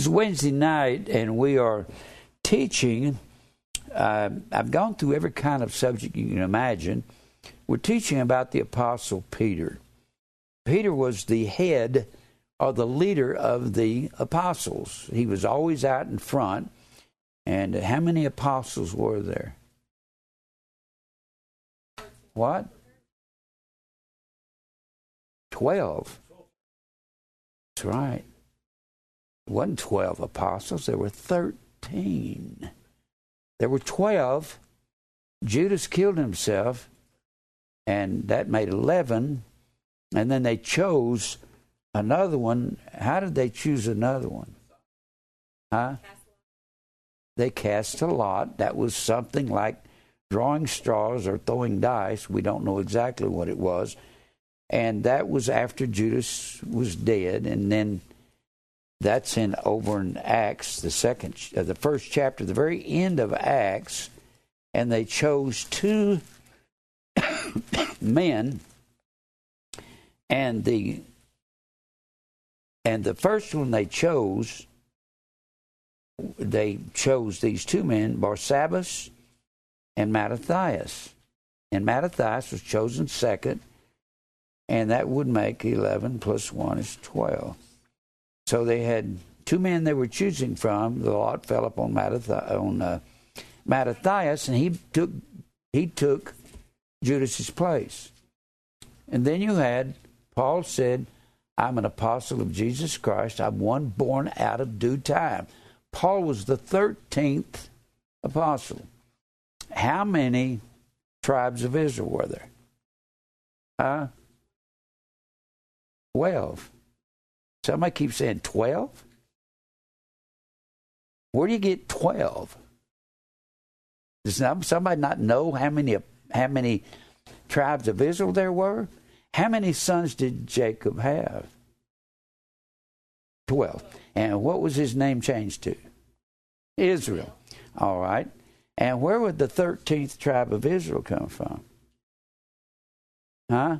It's Wednesday night, and we are teaching. Uh, I've gone through every kind of subject you can imagine. We're teaching about the Apostle Peter. Peter was the head or the leader of the apostles. He was always out in front. And how many apostles were there? What? Twelve. That's right. Wasn't 12 apostles, there were 13. There were 12. Judas killed himself, and that made 11. And then they chose another one. How did they choose another one? Huh? They cast a lot. That was something like drawing straws or throwing dice. We don't know exactly what it was. And that was after Judas was dead. And then that's in over in Acts, the second, uh, the first chapter, the very end of Acts, and they chose two men, and the and the first one they chose, they chose these two men, Barsabbas and Mattathias, and Mattathias was chosen second, and that would make eleven plus one is twelve. So they had two men they were choosing from. The lot fell upon Mattathias, on uh, Mattathias, and he took he took Judas's place. And then you had Paul said, "I'm an apostle of Jesus Christ. I'm one born out of due time." Paul was the thirteenth apostle. How many tribes of Israel were there? Huh? Twelve. Somebody keeps saying 12? Where do you get 12? Does somebody not know how many how many tribes of Israel there were? How many sons did Jacob have? 12. And what was his name changed to? Israel. All right. And where would the 13th tribe of Israel come from? Huh?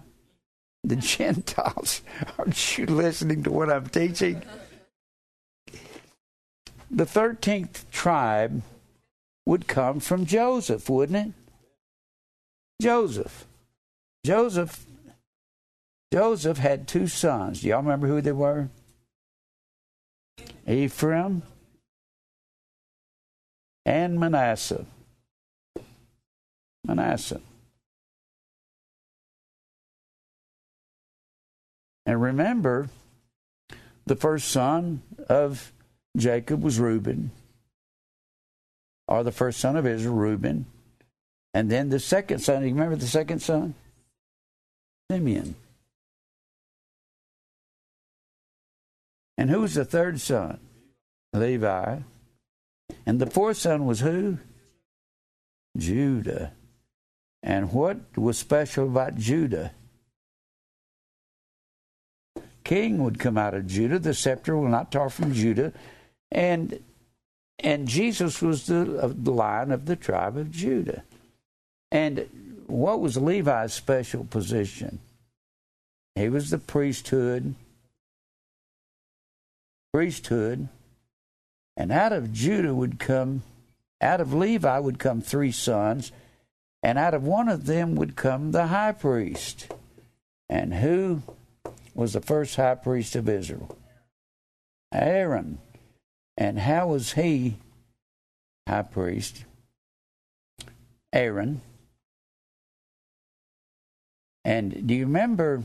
The Gentiles. Aren't you listening to what I'm teaching? The 13th tribe would come from Joseph, wouldn't it? Joseph. Joseph Joseph had two sons. Do y'all remember who they were? Ephraim and Manasseh. Manasseh. And remember, the first son of Jacob was Reuben, or the first son of Israel, Reuben. And then the second son, you remember the second son? Simeon. And who was the third son? Levi. And the fourth son was who? Judah. And what was special about Judah? King would come out of Judah. The scepter will not depart from Judah. And and Jesus was the, the line of the tribe of Judah. And what was Levi's special position? He was the priesthood. Priesthood. And out of Judah would come, out of Levi would come three sons, and out of one of them would come the high priest. And who was the first high priest of Israel. Aaron. And how was he high priest? Aaron. And do you remember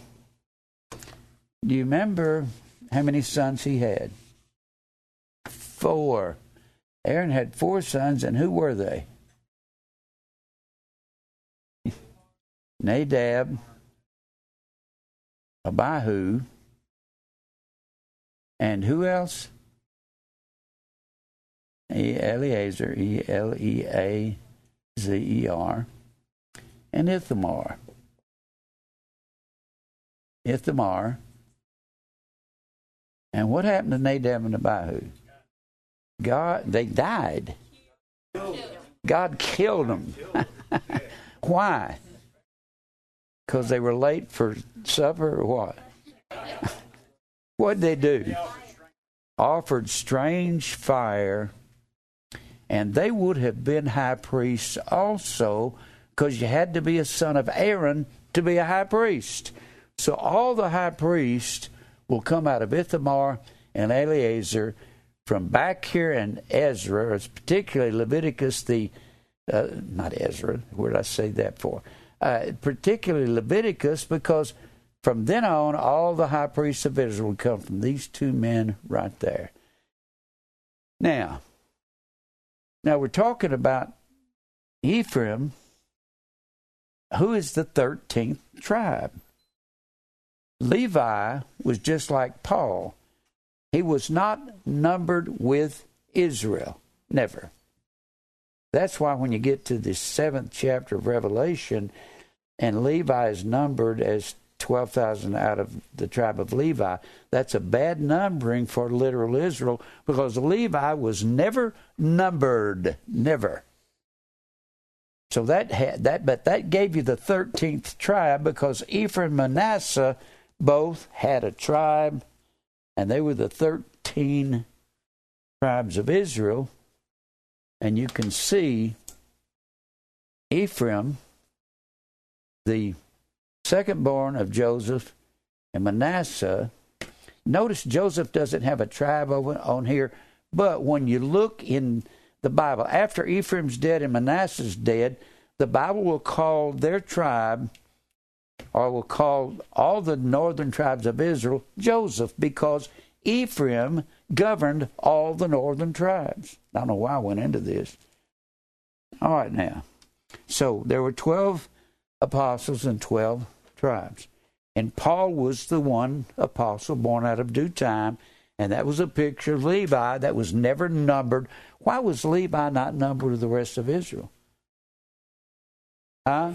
do you remember how many sons he had? Four. Aaron had four sons, and who were they? Nadab, Abihu, and who else? Eleazar, E L E A Z E R, and Ithamar. Ithamar. And what happened to Nadab and Abihu? God, they died. God killed them. Why? Because they were late for supper or what? What'd they do? offered strange fire, and they would have been high priests also, because you had to be a son of Aaron to be a high priest. So all the high priests will come out of Ithamar and Eleazar from back here in Ezra, particularly Leviticus, the uh, not Ezra. Where did I say that for? Uh, particularly Leviticus, because from then on, all the high priests of Israel would come from these two men right there. Now, now we're talking about Ephraim, who is the thirteenth tribe. Levi was just like Paul. He was not numbered with Israel. Never. That's why when you get to the seventh chapter of Revelation, and Levi is numbered as 12,000 out of the tribe of Levi, that's a bad numbering for literal Israel because Levi was never numbered. Never. So that had that, but that gave you the 13th tribe because Ephraim and Manasseh both had a tribe, and they were the 13 tribes of Israel. And you can see Ephraim, the second born of Joseph, and Manasseh. Notice Joseph doesn't have a tribe over, on here, but when you look in the Bible, after Ephraim's dead and Manasseh's dead, the Bible will call their tribe or will call all the northern tribes of Israel Joseph because Ephraim governed all the northern tribes. I don't know why I went into this. All right, now. So there were 12 apostles and 12 tribes. And Paul was the one apostle born out of due time, and that was a picture of Levi that was never numbered. Why was Levi not numbered with the rest of Israel? Huh?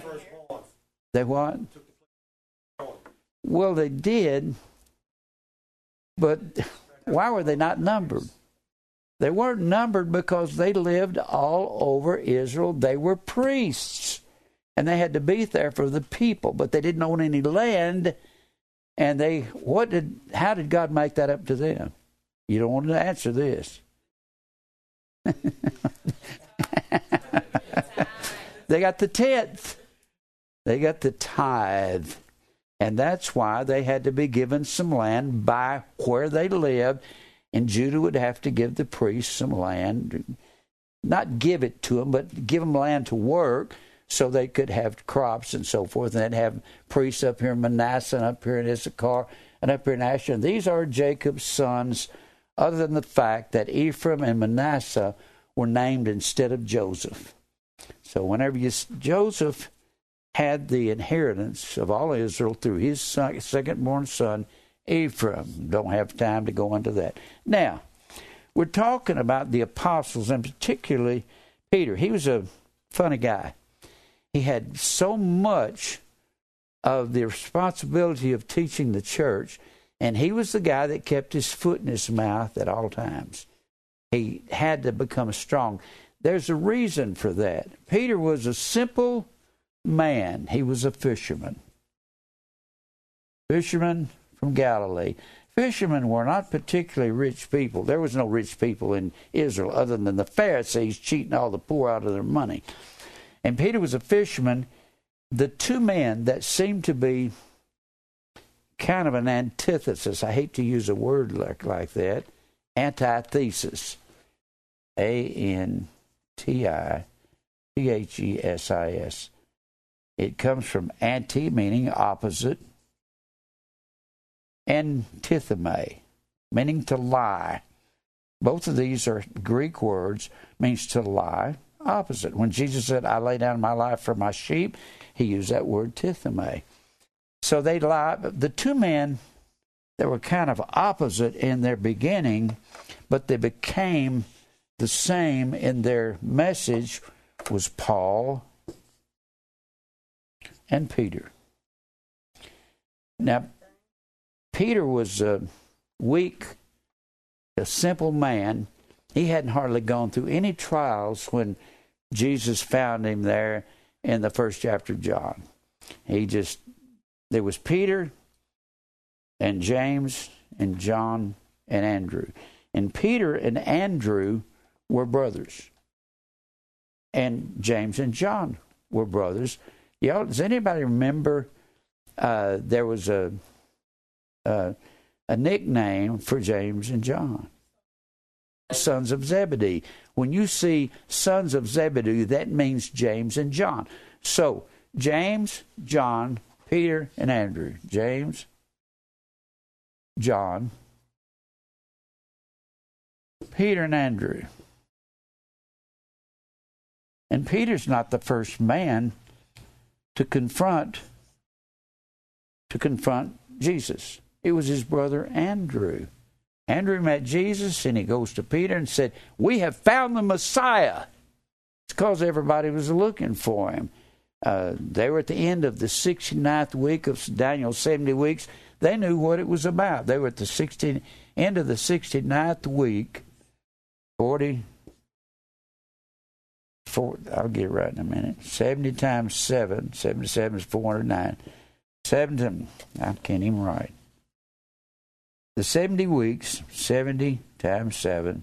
They what? Well, they did, but why were they not numbered? They weren't numbered because they lived all over Israel. They were priests, and they had to be there for the people, but they didn't own any land. And they, what did, how did God make that up to them? You don't want to answer this. they got the tenth. They got the tithe. And that's why they had to be given some land by where they lived. And Judah would have to give the priests some land, not give it to them, but give them land to work so they could have crops and so forth. And they'd have priests up here in Manasseh and up here in Issachar and up here in Asher. These are Jacob's sons, other than the fact that Ephraim and Manasseh were named instead of Joseph. So whenever you Joseph had the inheritance of all Israel through his second-born son, Ephraim. Don't have time to go into that. Now, we're talking about the apostles, and particularly Peter. He was a funny guy. He had so much of the responsibility of teaching the church, and he was the guy that kept his foot in his mouth at all times. He had to become strong. There's a reason for that. Peter was a simple man. He was a fisherman. Fisherman from Galilee. Fishermen were not particularly rich people. There was no rich people in Israel other than the Pharisees cheating all the poor out of their money. And Peter was a fisherman. The two men that seemed to be kind of an antithesis, I hate to use a word like, like that, antithesis. A N T I T H E S I S. It comes from anti, meaning opposite, antitheme, meaning to lie. Both of these are Greek words, means to lie, opposite. When Jesus said, I lay down my life for my sheep, he used that word tithemi. So they lie. The two men that were kind of opposite in their beginning, but they became the same in their message was Paul and Peter. Now, Peter was a weak, a simple man. He hadn't hardly gone through any trials when Jesus found him there in the first chapter of John. He just, there was Peter and James and John and Andrew. And Peter and Andrew were brothers. And James and John were brothers. Y'all, does anybody remember uh, there was a, a a nickname for James and John? Sons of Zebedee. When you see sons of Zebedee, that means James and John. So James, John, Peter, and Andrew. James, John, Peter, and Andrew. And Peter's not the first man to confront to confront Jesus. It was his brother Andrew. Andrew met Jesus and he goes to Peter and said, We have found the Messiah. It's because everybody was looking for him. Uh, they were at the end of the 69th week of Daniel's 70 weeks. They knew what it was about. They were at the 16, end of the 69th week, 40, four, I'll get it right in a minute. 70 times 7, 77 is 409. 7, I can't even write. The 70 weeks, 70 times 7,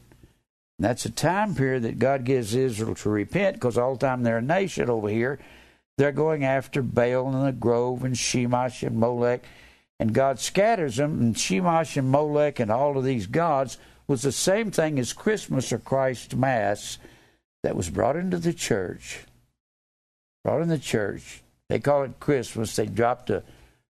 that's a time period that God gives Israel to repent because all the time they're a nation over here they're going after Baal and the Grove and Shemash and Molech. And God scatters them, and Shemash and Molech and all of these gods was the same thing as Christmas or Christ Mass that was brought into the church. Brought in the church. They call it Christmas. They dropped a,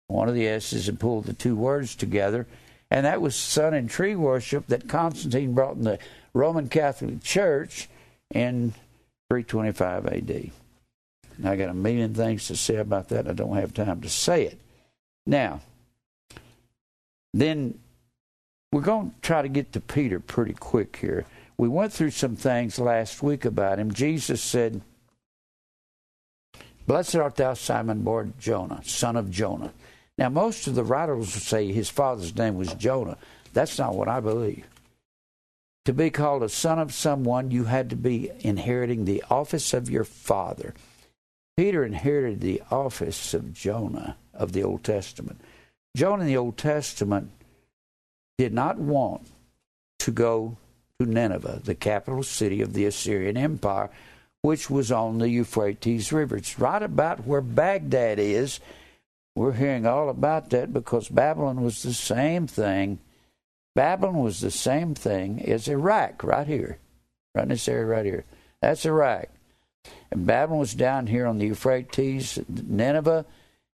one of the S's and pulled the two words together. And that was sun and tree worship that Constantine brought in the Roman Catholic Church in 325 AD. I got a million things to say about that. I don't have time to say it. Now, then we're going to try to get to Peter pretty quick here. We went through some things last week about him. Jesus said, Blessed art thou, Simon Barjona, son of Jonah. Now, most of the writers say his father's name was Jonah. That's not what I believe. To be called a son of someone, you had to be inheriting the office of your father. Peter inherited the office of Jonah of the Old Testament. Jonah in the Old Testament did not want to go to Nineveh, the capital city of the Assyrian Empire, which was on the Euphrates River. It's right about where Baghdad is. We're hearing all about that because Babylon was the same thing. Babylon was the same thing as Iraq, right here, right in this area right here. That's Iraq. And Babylon was down here on the Euphrates, Nineveh.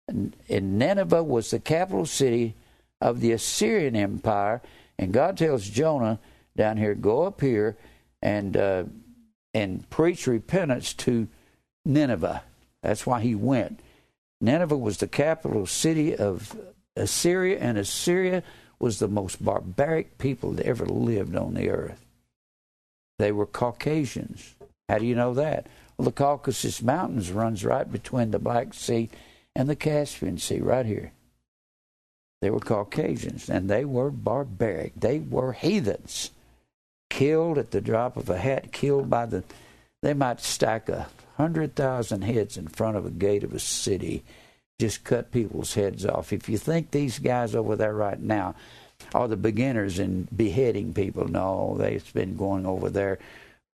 And Nineveh was the capital city of the Assyrian Empire. And God tells Jonah down here, go up here and uh, and preach repentance to Nineveh. That's why he went. Nineveh was the capital city of Assyria, and Assyria was the most barbaric people that ever lived on the earth. They were Caucasians. How do you know that? Well, the Caucasus Mountains runs right between the Black Sea and the Caspian Sea, right here. They were Caucasians, and they were barbaric. They were heathens, killed at the drop of a hat, killed by the. They might stack a hundred thousand heads in front of a gate of a city, just cut people's heads off. If you think these guys over there right now are the beginners in beheading people, no, they've been going over there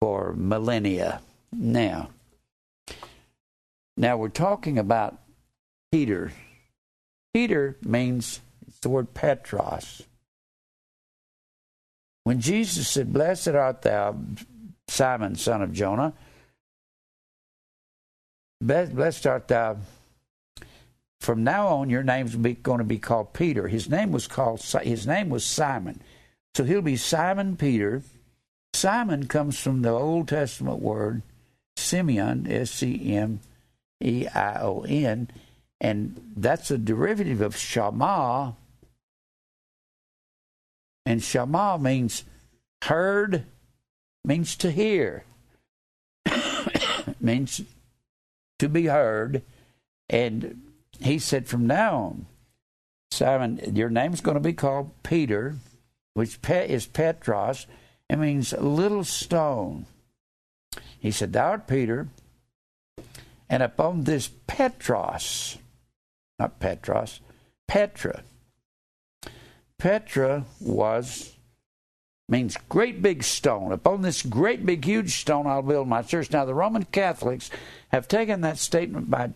for millennia. Now, now we're talking about Peter. Peter means it's the word Petros. When Jesus said, Blessed art thou, Simon, son of Jonah, blessed art thou. Uh, from now on, your name's going to be called Peter. His name was called. His name was Simon, so he'll be Simon Peter. Simon comes from the Old Testament word Simeon, S C M E I O N, and that's a derivative of Shama. And Shama means heard, means to hear, means to be heard. And he said, from now on, Simon, your name's going to be called Peter, which is Petros. It means little stone. He said, Thou art Peter, and upon this Petros, not Petros, Petra. Petra was means great big stone. Upon this great big huge stone I'll build my church. Now the Roman Catholics have taken that statement by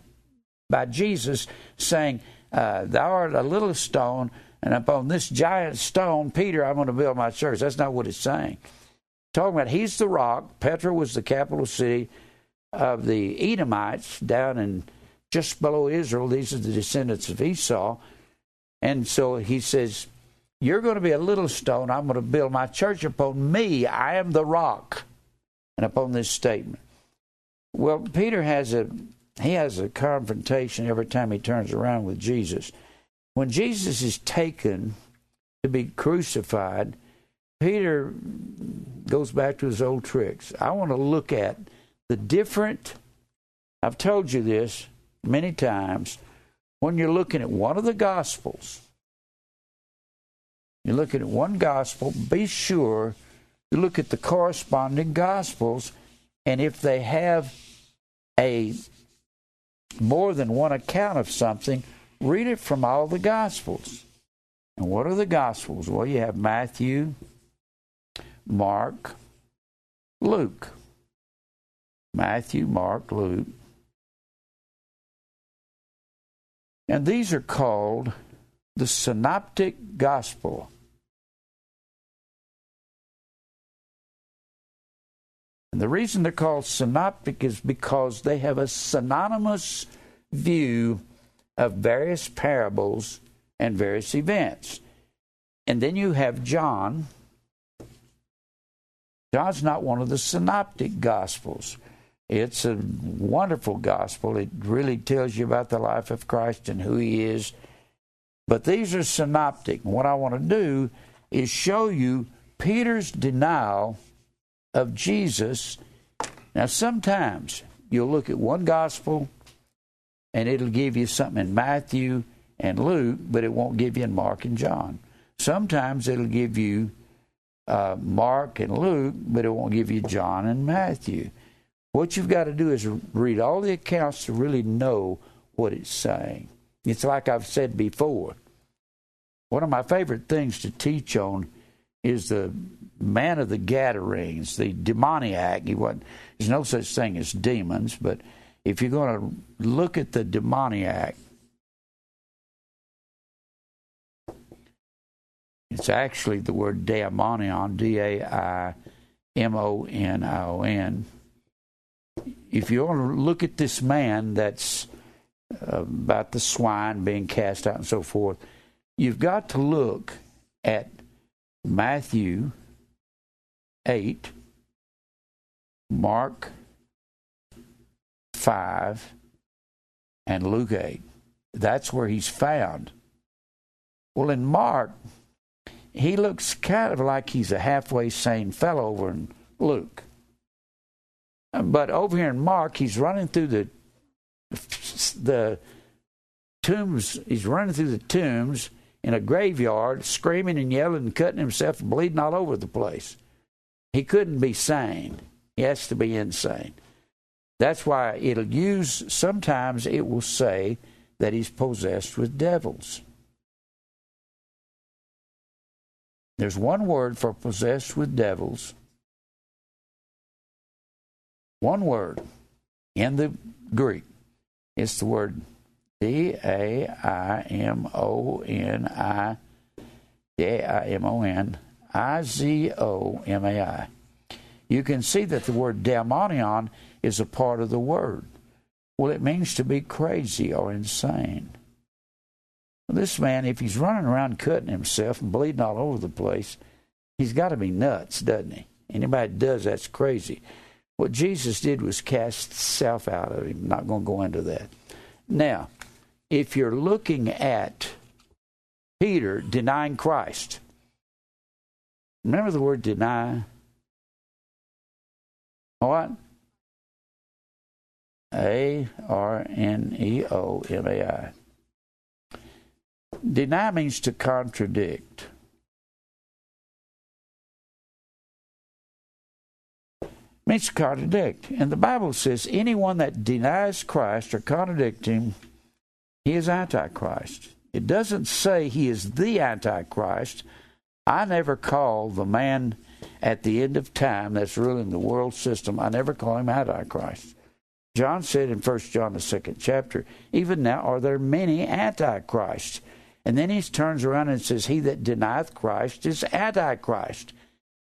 by Jesus saying, uh, Thou art a little stone, and upon this giant stone, Peter, I'm going to build my church. That's not what it's saying. talking about he's the rock. Petra was the capital city of the Edomites down in just below Israel. These are the descendants of Esau. And so he says, You're going to be a little stone. I'm going to build my church upon me. I am the rock. And upon this statement. Well, Peter has a he has a confrontation every time he turns around with Jesus. When Jesus is taken to be crucified, Peter goes back to his old tricks. I want to look at the different I've told you this many times when you're looking at one of the Gospels, you're looking at one Gospel, be sure you look at the corresponding Gospels, and if they have a more than one account of something, read it from all the Gospels. And what are the Gospels? Well, you have Matthew, Mark, Luke. Matthew, Mark, Luke. And these are called the Synoptic Gospel. And the reason they're called synoptic is because they have a synonymous view of various parables and various events. And then you have John. John's not one of the synoptic gospels. It's a wonderful gospel. It really tells you about the life of Christ and who he is. But these are synoptic. What I want to do is show you Peter's denial of Jesus. Now, sometimes you'll look at one gospel and it'll give you something in Matthew and Luke, but it won't give you in Mark and John. Sometimes it'll give you uh, Mark and Luke, but it won't give you John and Matthew. What you've got to do is read all the accounts to really know what it's saying. It's like I've said before. One of my favorite things to teach on is the man of the Gadarenes, the demoniac. He wasn't, there's no such thing as demons, but if you're going to look at the demoniac, it's actually the word daimonion, D A I M O N I O N if you want to look at this man that's uh, about the swine being cast out and so forth, you've got to look at Matthew 8, Mark 5, and Luke 8. That's where he's found. Well, in Mark, he looks kind of like he's a halfway sane fellow over in Luke. But over here in Mark, he's running through the the tombs. He's running through the tombs in a graveyard, screaming and yelling and cutting himself and bleeding all over the place. He couldn't be sane. He has to be insane. That's why it'll use, sometimes it will say that he's possessed with devils. There's one word for possessed with devils, one word in the Greek. It's the word D A I M O N I D A I M O N I Z O M A I. You can see that the word daimonion is a part of the word. Well, it means to be crazy or insane. This man, if he's running around cutting himself and bleeding all over the place, he's got to be nuts, doesn't he? Anybody does that's crazy. What Jesus did was cast self out of him. I'm not going to go into that. Now, if you're looking at Peter denying Christ, remember the word deny? What? A R N E O M A I. Deny means to contradict. means to contradict. And the Bible says anyone that denies Christ or contradicts him, he is Antichrist. It doesn't say he is the Antichrist, I never call the man at the end of time that's ruling the world system, I never call him Antichrist. John said in 1 John, the second chapter, even now are there many Antichrists. And then he turns around and says, He that denieth Christ is Antichrist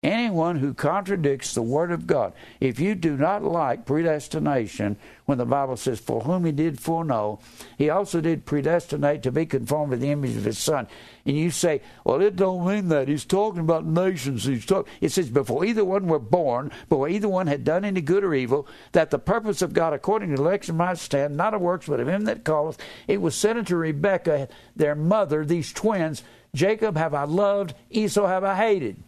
anyone who contradicts the Word of God. If you do not like predestination, when the Bible says, For whom he did foreknow, he also did predestinate to be conformed to the image of his Son. And you say, Well, it don't mean that. He's talking about nations. He's talking. It says, Before either one were born, before either one had done any good or evil, that the purpose of God according to election might stand, not of works, but of him that calleth. It was said unto Rebekah, their mother, these twins, Jacob have I loved, Esau have I hated.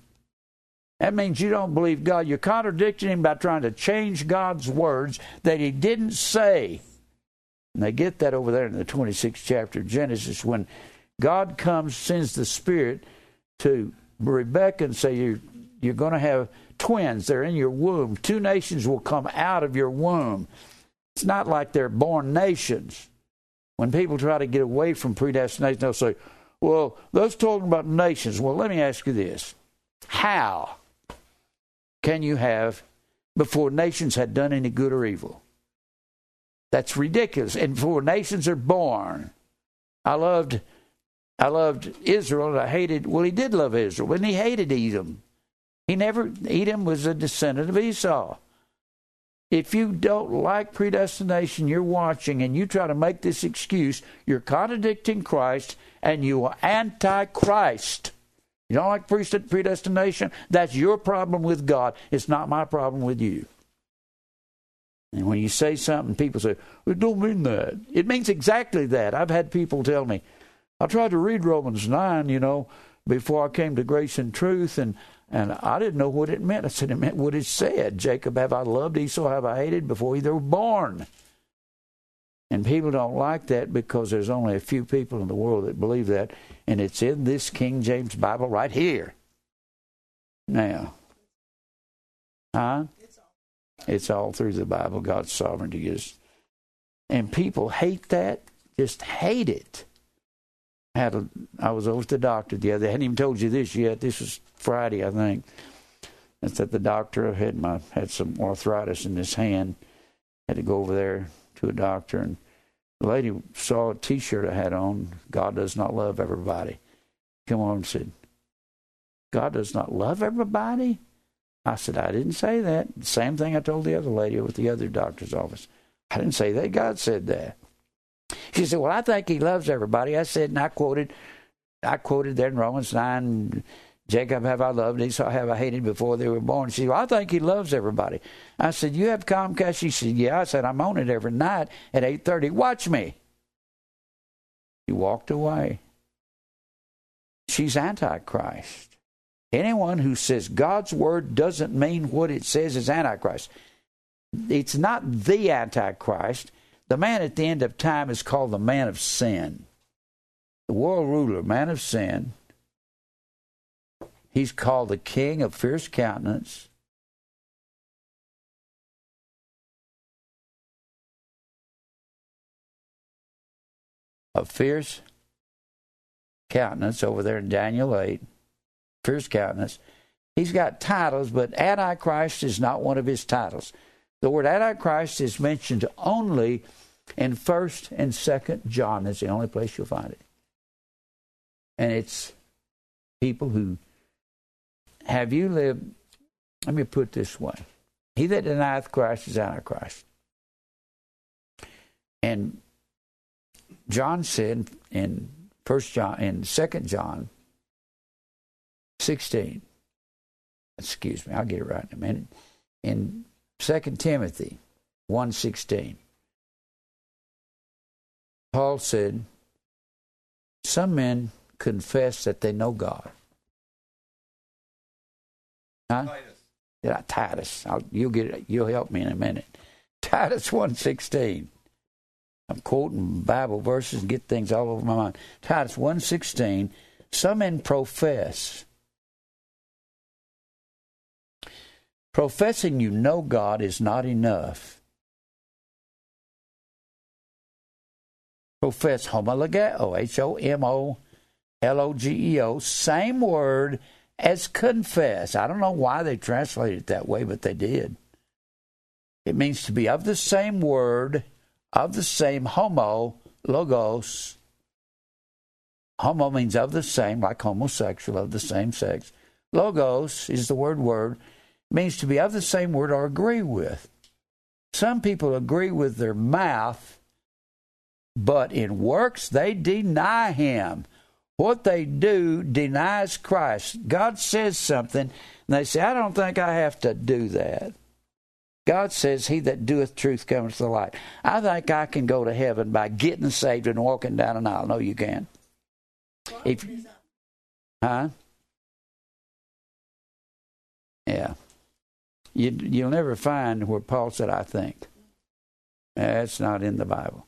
That means you don't believe God. You're contradicting Him by trying to change God's words that He didn't say. And they get that over there in the 26th chapter of Genesis when God comes, sends the Spirit to Rebecca and say, You're, you're going to have twins. They're in your womb. Two nations will come out of your womb. It's not like they're born nations. When people try to get away from predestination, they'll say, Well, that's talking about nations. Well, let me ask you this. How? Can you have before nations had done any good or evil? That's ridiculous. And before nations are born, I loved I loved Israel and I hated well he did love Israel, but he hated Edom. He never Edom was a descendant of Esau. If you don't like predestination, you're watching and you try to make this excuse, you're contradicting Christ and you are anti-Christ. You don't like predestination? That's your problem with God. It's not my problem with you. And when you say something, people say, it don't mean that. It means exactly that. I've had people tell me, I tried to read Romans 9, you know, before I came to grace and truth, and, and I didn't know what it meant. I said, it meant what it said. Jacob have I loved, Esau have I hated before they were born. And people don't like that because there's only a few people in the world that believe that and it's in this King James Bible right here. Now, huh? It's all through the Bible. God's sovereignty is, and people hate that. Just hate it. I had a, I was over at the doctor the other. I hadn't even told you this yet. This was Friday, I think. I said the doctor had my had some arthritis in his hand. Had to go over there to a doctor, and the lady saw a T-shirt I had on. God does not love everybody. Come on and said, God does not love everybody. I said, I didn't say that. Same thing I told the other lady with the other doctor's office. I didn't say that. God said that. She said, Well, I think he loves everybody. I said, and I quoted, I quoted there in Romans nine, Jacob have I loved, Esau have I hated before they were born. She said, well, I think he loves everybody. I said, You have Comcast? She said, Yeah. I said, I'm on it every night at eight thirty. Watch me. He walked away. She's Antichrist. Anyone who says God's word doesn't mean what it says is Antichrist. It's not the Antichrist. The man at the end of time is called the man of sin. The world ruler, man of sin He's called the king of fierce countenance. Of fierce countenance over there in Daniel 8. Fierce countenance. He's got titles, but Antichrist is not one of his titles. The word Antichrist is mentioned only in 1st and 2nd John. That's the only place you'll find it. And it's people who have you lived? Let me put this way: He that denieth Christ is Antichrist. And John said in First John, in Second John, sixteen. Excuse me, I'll get it right in a minute. In Second Timothy, one sixteen, Paul said, "Some men confess that they know God." Huh? Titus. Yeah, Titus. I'll, you'll get it. You'll help me in a minute. Titus one sixteen. I'm quoting Bible verses and get things all over my mind. Titus one sixteen. Some men profess. Professing you know God is not enough. Profess homologeo, H O M O L O G E O, same word as confess. I don't know why they translated it that way, but they did. It means to be of the same word, of the same homo, logos. Homo means of the same, like homosexual, of the same sex. Logos is the word word, means to be of the same word or agree with. Some people agree with their mouth, but in works they deny him. What they do denies Christ. God says something, and they say, I don't think I have to do that. God says, He that doeth truth cometh to the light. I think I can go to heaven by getting saved and walking down an aisle. No, you can. If, huh? Yeah. You, you'll never find where Paul said, I think. That's not in the Bible.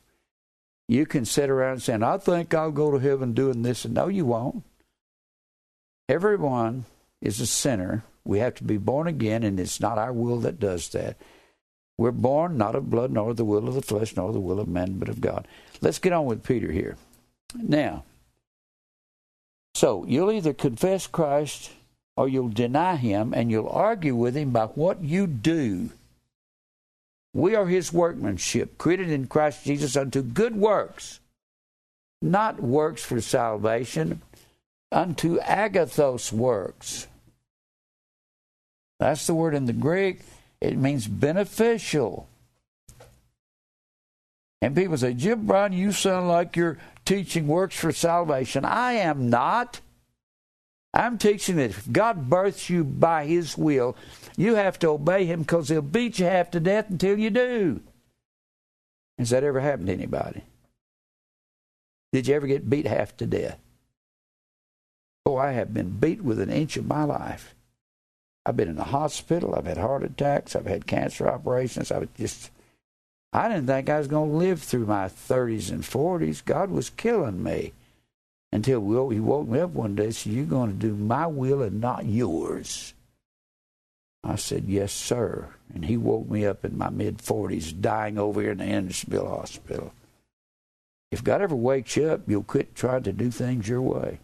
You can sit around saying, I think I'll go to heaven doing this. And no, you won't. Everyone is a sinner. We have to be born again, and it's not our will that does that. We're born not of blood, nor of the will of the flesh, nor the will of man, but of God. Let's get on with Peter here. Now, so you'll either confess Christ or you'll deny him, and you'll argue with him by what you do. We are his workmanship, created in Christ Jesus unto good works, not works for salvation, unto agathos works. That's the word in the Greek. It means beneficial. And people say, Jim Brown, you sound like you're teaching works for salvation. I am not. I'm teaching that if God births you by His will, you have to obey him because he'll beat you half to death until you do. Has that ever happened to anybody? Did you ever get beat half to death? Oh, I have been beat with an inch of my life. I've been in the hospital. I've had heart attacks. I've had cancer operations. I was just, I didn't think I was going to live through my 30s and 40s. God was killing me until He woke me up one day and said, You're going to do my will and not yours. I said, Yes, sir. And he woke me up in my mid 40s, dying over here in the Andersonville Hospital. If God ever wakes you up, you'll quit trying to do things your way.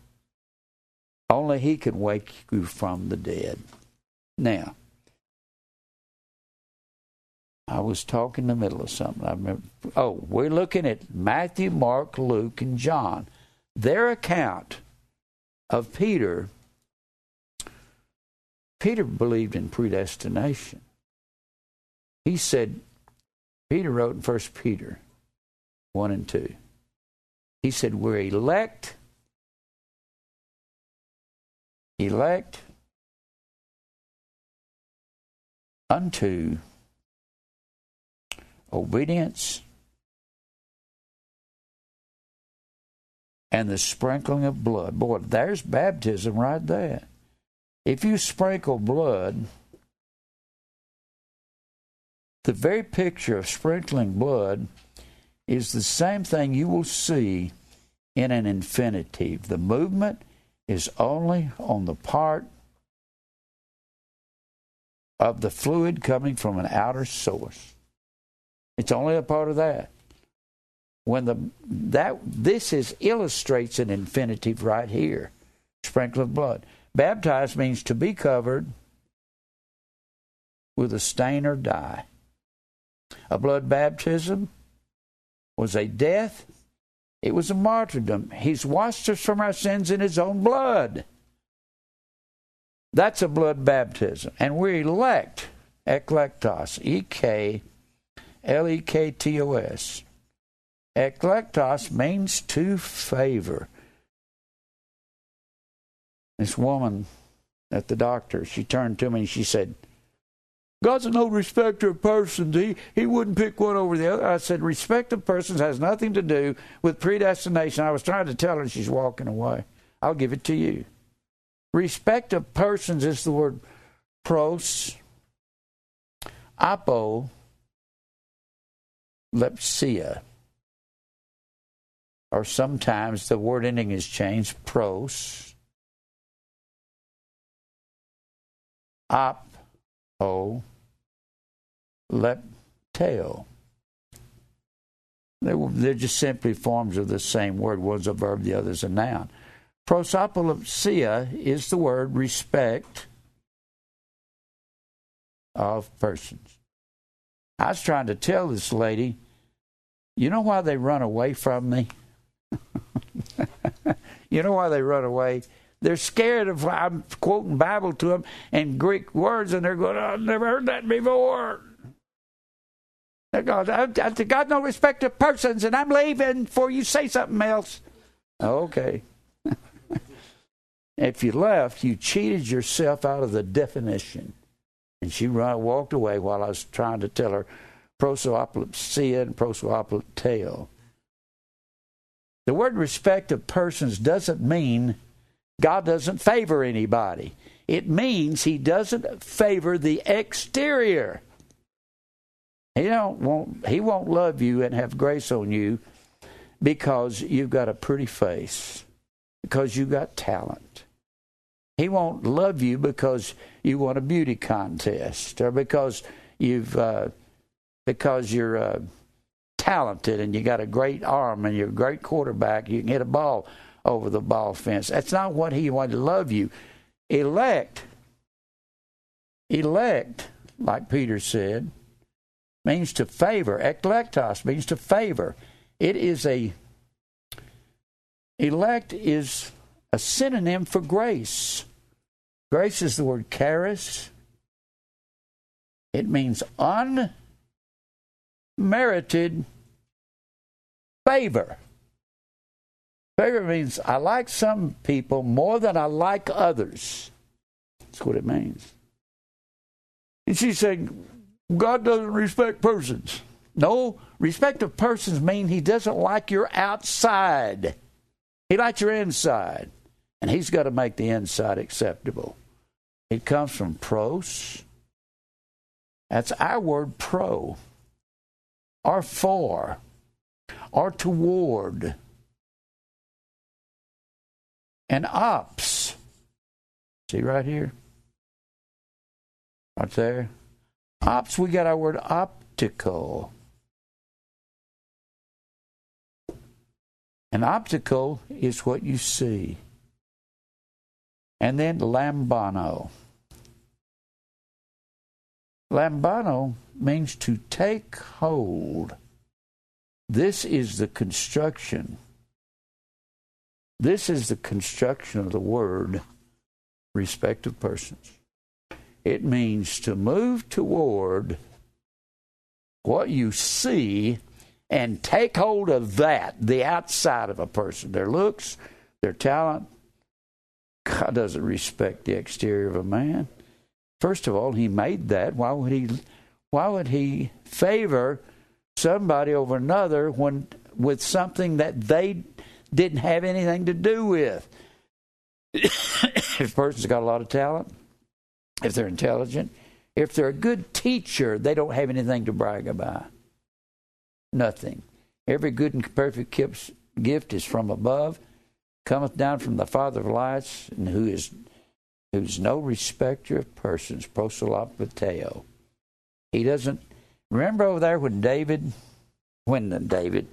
Only He can wake you from the dead. Now, I was talking in the middle of something. I remember. Oh, we're looking at Matthew, Mark, Luke, and John. Their account of Peter Peter believed in predestination. He said, Peter wrote in 1 Peter 1 and 2. He said, We're elect, elect unto obedience and the sprinkling of blood. Boy, there's baptism right there. If you sprinkle blood, the very picture of sprinkling blood is the same thing you will see in an infinitive. The movement is only on the part of the fluid coming from an outer source. It's only a part of that. When the that this is illustrates an infinitive right here, sprinkle of blood. Baptized means to be covered with a stain or dye. A blood baptism was a death, it was a martyrdom. He's washed us from our sins in his own blood. That's a blood baptism. And we're elect, eklektos, E K L E K T O S. Eklektos means to favor this woman at the doctor, she turned to me and she said, God's no respecter of persons. He, he wouldn't pick one over the other. I said, respect of persons has nothing to do with predestination. I was trying to tell her, she's walking away. I'll give it to you. Respect of persons is the word pros, apo, lepsia. Or sometimes the word ending is changed, pros apo lepteo. They, they're just simply forms of the same word. One's a verb, the other's a noun. Prosopolipsia is the word respect of persons. I was trying to tell this lady, you know why they run away from me? you know why they run away? They're scared of I'm quoting Bible to them and Greek words, and they're going, oh, "I've never heard that before." God, I, I, God no respect of persons, and I'm leaving before you say something else. Okay. if you left, you cheated yourself out of the definition. And she run, walked away while I was trying to tell her prosopolepsia and prosopolepteo. The word respect of persons doesn't mean God doesn't favor anybody. It means he doesn't favor the exterior. He don't won't he won't love you and have grace on you because you've got a pretty face, because you've got talent. He won't love you because you won a beauty contest or because you've uh, because you're uh, talented and you got a great arm and you're a great quarterback. You can hit a ball over the ball fence. That's not what he wanted to love you. Elect, elect, like Peter said, means to favor. Eklektos means to favor. It is a elect is a synonym for grace. Grace is the word charis. It means unmerited favor. Favor means I like some people more than I like others. That's what it means. And she said, God doesn't respect persons. No, respect of persons mean he doesn't like your outside. He likes your inside. And he's got to make the inside acceptable. It comes from pros. That's our word pro. Or for. Or toward and ops. See right here? Right there? Ops, we got our word optical. An optical is what you see. And then lambano. Lambano means to take hold. This is the construction this is the construction of the word respect of persons. It means to move toward what you see and take hold of that, the outside of a person, their looks, their talent. God doesn't respect the exterior of a man. First of all, he made that. Why would he why would he favor somebody over another when with something that they didn't have anything to do with. if a person's got a lot of talent, if they're intelligent, if they're a good teacher, they don't have anything to brag about. Nothing. Every good and perfect gift is from above, cometh down from the Father of lights, and who is who's no respecter of persons, prosolopateo. He doesn't remember over there when David when David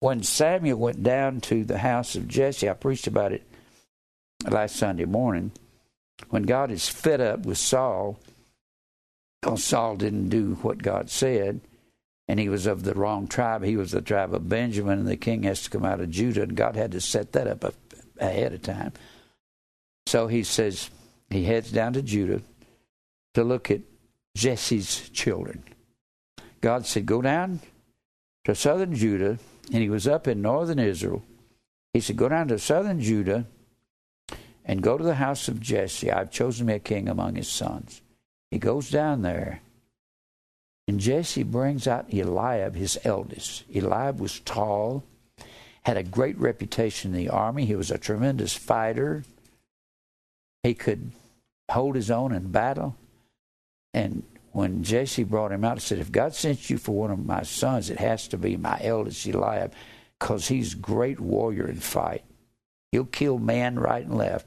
when Samuel went down to the house of Jesse, I preached about it last Sunday morning. When God is fed up with Saul, because Saul didn't do what God said, and he was of the wrong tribe. He was the tribe of Benjamin, and the king has to come out of Judah, and God had to set that up ahead of time. So he says he heads down to Judah to look at Jesse's children. God said, Go down to southern Judah and he was up in northern Israel. He said, Go down to southern Judah and go to the house of Jesse. I've chosen me a king among his sons. He goes down there, and Jesse brings out Eliab, his eldest. Eliab was tall, had a great reputation in the army. He was a tremendous fighter. He could hold his own in battle. And when Jesse brought him out, he said, If God sent you for one of my sons, it has to be my eldest Eliab, because he's a great warrior in fight. He'll kill man right and left.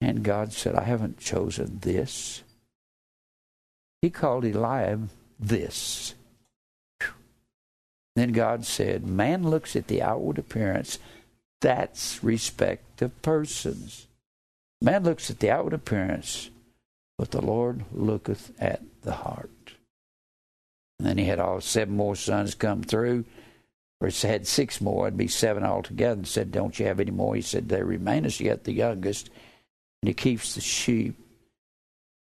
And God said, I haven't chosen this. He called Eliab this. Then God said, Man looks at the outward appearance. That's respect of persons. Man looks at the outward appearance, but the Lord looketh at the heart. And then he had all seven more sons come through, or he had six more, it'd be seven altogether, and said, Don't you have any more? He said, There remaineth yet the youngest, and he keeps the sheep.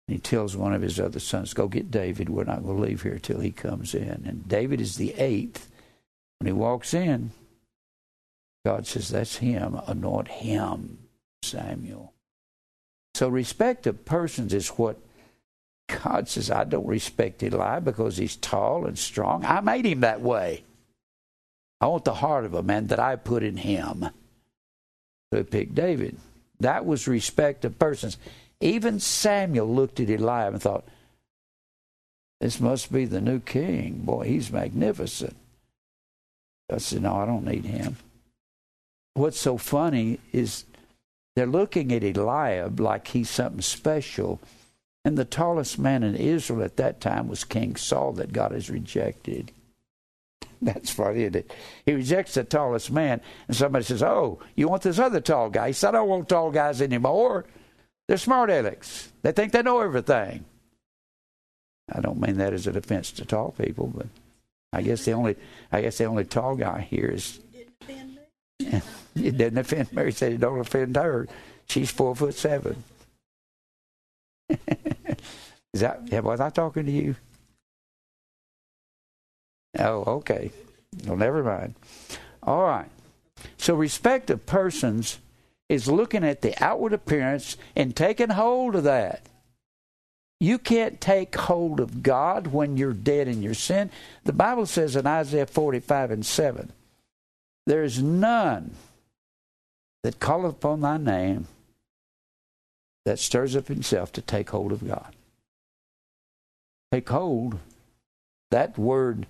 And he tells one of his other sons, Go get David. We're not going to leave here till he comes in. And David is the eighth. When he walks in, God says, That's him. Anoint him, Samuel. So respect of persons is what God says, I don't respect Eli because he's tall and strong. I made him that way. I want the heart of a man that I put in him. So he picked David. That was respect of persons. Even Samuel looked at Eliab and thought, This must be the new king. Boy, he's magnificent. I said, No, I don't need him. What's so funny is they're looking at Eliab like he's something special. And the tallest man in Israel at that time was King Saul that God has rejected. That's funny, isn't it? He rejects the tallest man, and somebody says, Oh, you want this other tall guy? He said, I don't want tall guys anymore. They're smart alecks. They think they know everything. I don't mean that as an offense to tall people, but I guess the only I guess the only tall guy here is it didn't offend Mary said it don't offend her. She's four foot seven. is that was I talking to you? Oh, okay. Well, never mind. All right. So respect of persons is looking at the outward appearance and taking hold of that. You can't take hold of God when you're dead in your sin. The Bible says in Isaiah 45 and 7 there is none that calleth upon thy name that stirs up himself to take hold of God. Take hold. That word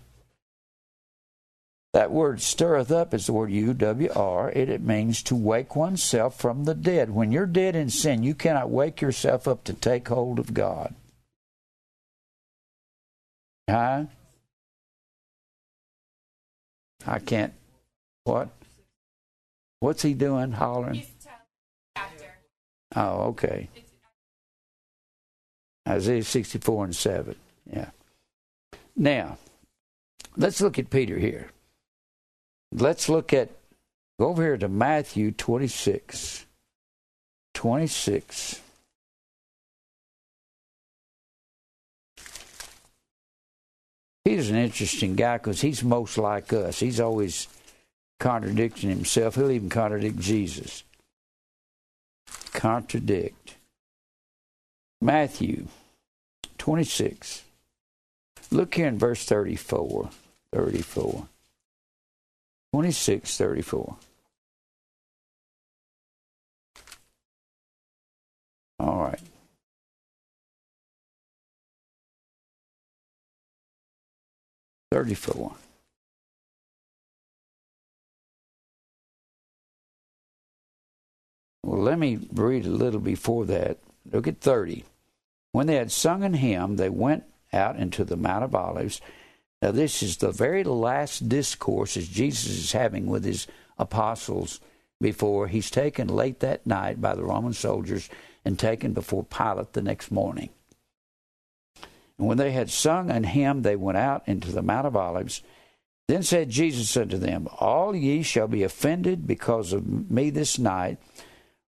that word stirreth up is the word U W R, and it means to wake oneself from the dead. When you're dead in sin, you cannot wake yourself up to take hold of God. Huh? I can't. What? What's he doing hollering? Oh, okay. Isaiah 64 and 7. Yeah. Now, let's look at Peter here. Let's look at, go over here to Matthew 26. 26. He's an interesting guy because he's most like us. He's always contradicting himself. He'll even contradict Jesus. Contradict. Matthew 26. Look here in verse 34. 34. 26 34. All right. Thirty-four. Let me read a little before that. Look at 30. When they had sung an hymn, they went out into the Mount of Olives. Now, this is the very last discourse as Jesus is having with his apostles before he's taken late that night by the Roman soldiers and taken before Pilate the next morning. And when they had sung an hymn, they went out into the Mount of Olives. Then said Jesus unto them, All ye shall be offended because of me this night,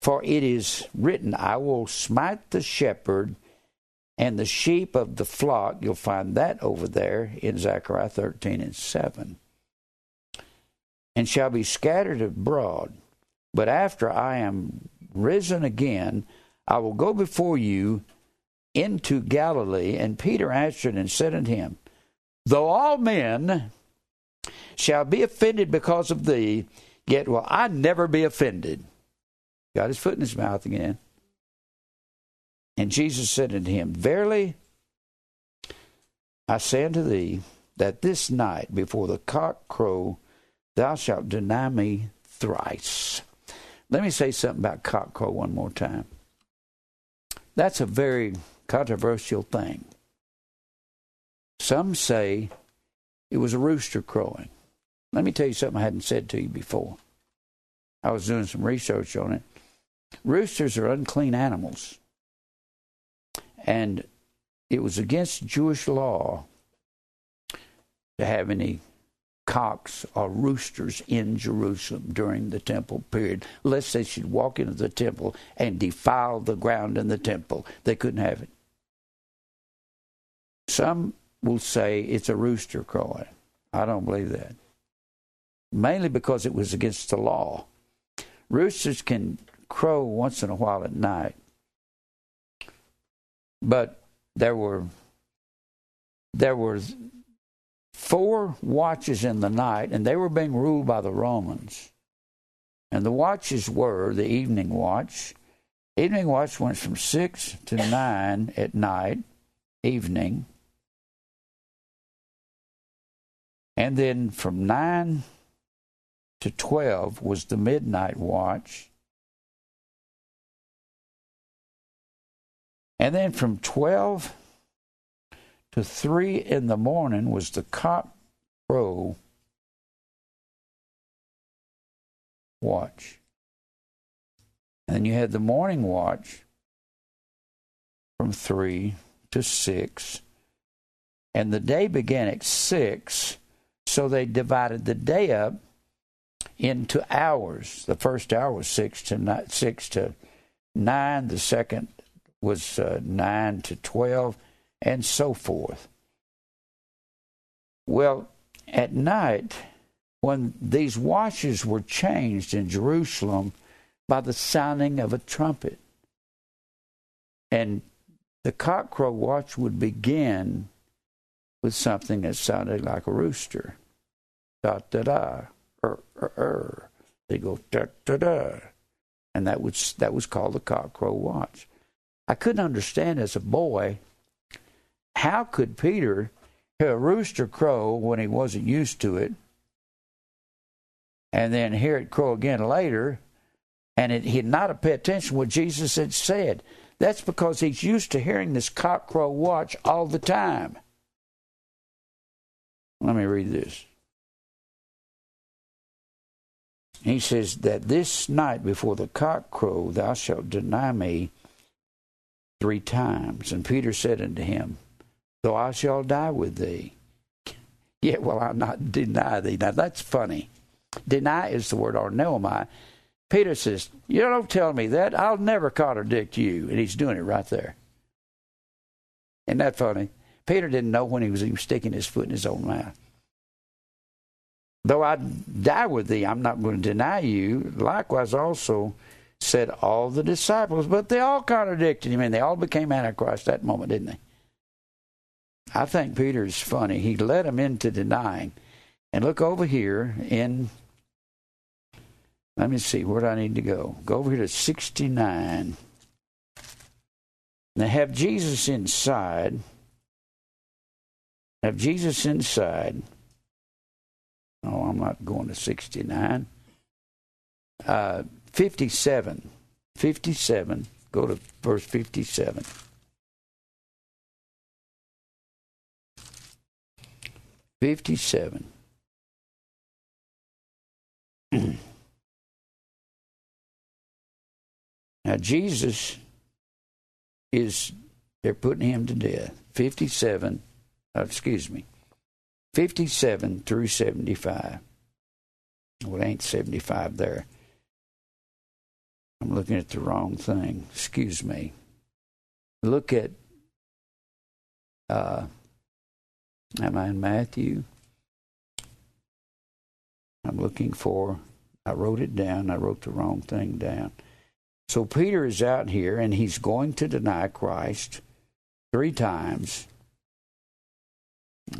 for it is written, I will smite the shepherd and the sheep of the flock, you'll find that over there in Zechariah 13 and 7, and shall be scattered abroad. But after I am risen again, I will go before you into Galilee. And Peter answered and said unto him, Though all men shall be offended because of thee, yet will I never be offended. Got his foot in his mouth again. And Jesus said unto him, Verily, I say unto thee, that this night before the cock crow, thou shalt deny me thrice. Let me say something about cock crow one more time. That's a very controversial thing. Some say it was a rooster crowing. Let me tell you something I hadn't said to you before. I was doing some research on it. Roosters are unclean animals. And it was against Jewish law to have any cocks or roosters in Jerusalem during the temple period, lest they should walk into the temple and defile the ground in the temple. They couldn't have it. Some will say it's a rooster crowing. I don't believe that. Mainly because it was against the law. Roosters can crow once in a while at night. But there were there were four watches in the night, and they were being ruled by the Romans. And the watches were the evening watch. Evening watch went from six to nine at night, evening. And then from nine to twelve was the midnight watch. And then from 12 to 3 in the morning was the cock crow watch. And you had the morning watch from 3 to 6. And the day began at 6, so they divided the day up into hours. The first hour was 6 to 9, 6 to 9, the second was uh, 9 to 12, and so forth. Well, at night, when these watches were changed in Jerusalem by the sounding of a trumpet, and the cockcrow watch would begin with something that sounded like a rooster. Da da da, er er er. They go da da da, and that was that was called the cockcrow watch. I couldn't understand as a boy how could Peter hear a rooster crow when he wasn't used to it, and then hear it crow again later, and it, he'd not pay attention to what Jesus had said. That's because he's used to hearing this cock crow watch all the time. Let me read this. He says that this night before the cock crow thou shalt deny me three times. And Peter said unto him, Though I shall die with thee, yet will I not deny thee. Now that's funny. Deny is the word arneomai. Peter says, You don't tell me that. I'll never contradict you. And he's doing it right there. Isn't that funny? Peter didn't know when he was even sticking his foot in his own mouth. Though I die with thee, I'm not going to deny you. Likewise, also, said all the disciples, but they all contradicted him and they all became Antichrist that moment, didn't they? I think Peter's funny. He led them into denying. And look over here in, let me see, where do I need to go? Go over here to 69. Now have Jesus inside. Have Jesus inside. Oh, I'm not going to 69. Uh, 57. 57. Go to verse 57. Fifty-seven. now Jesus is they're putting him to death. Fifty-seven. Uh, excuse me. Fifty-seven through seventy-five. Well, it ain't seventy-five there. I'm looking at the wrong thing. Excuse me. Look at, uh, am I in Matthew? I'm looking for, I wrote it down. I wrote the wrong thing down. So Peter is out here and he's going to deny Christ three times.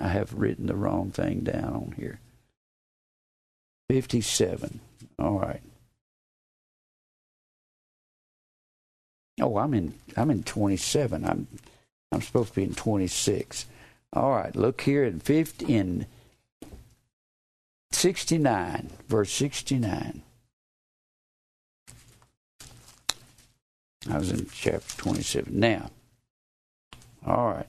I have written the wrong thing down on here. 57. All right. Oh, I'm in. I'm in 27. I'm. I'm supposed to be in 26. All right. Look here in 50 in 69, verse 69. I was in chapter 27. Now, all right.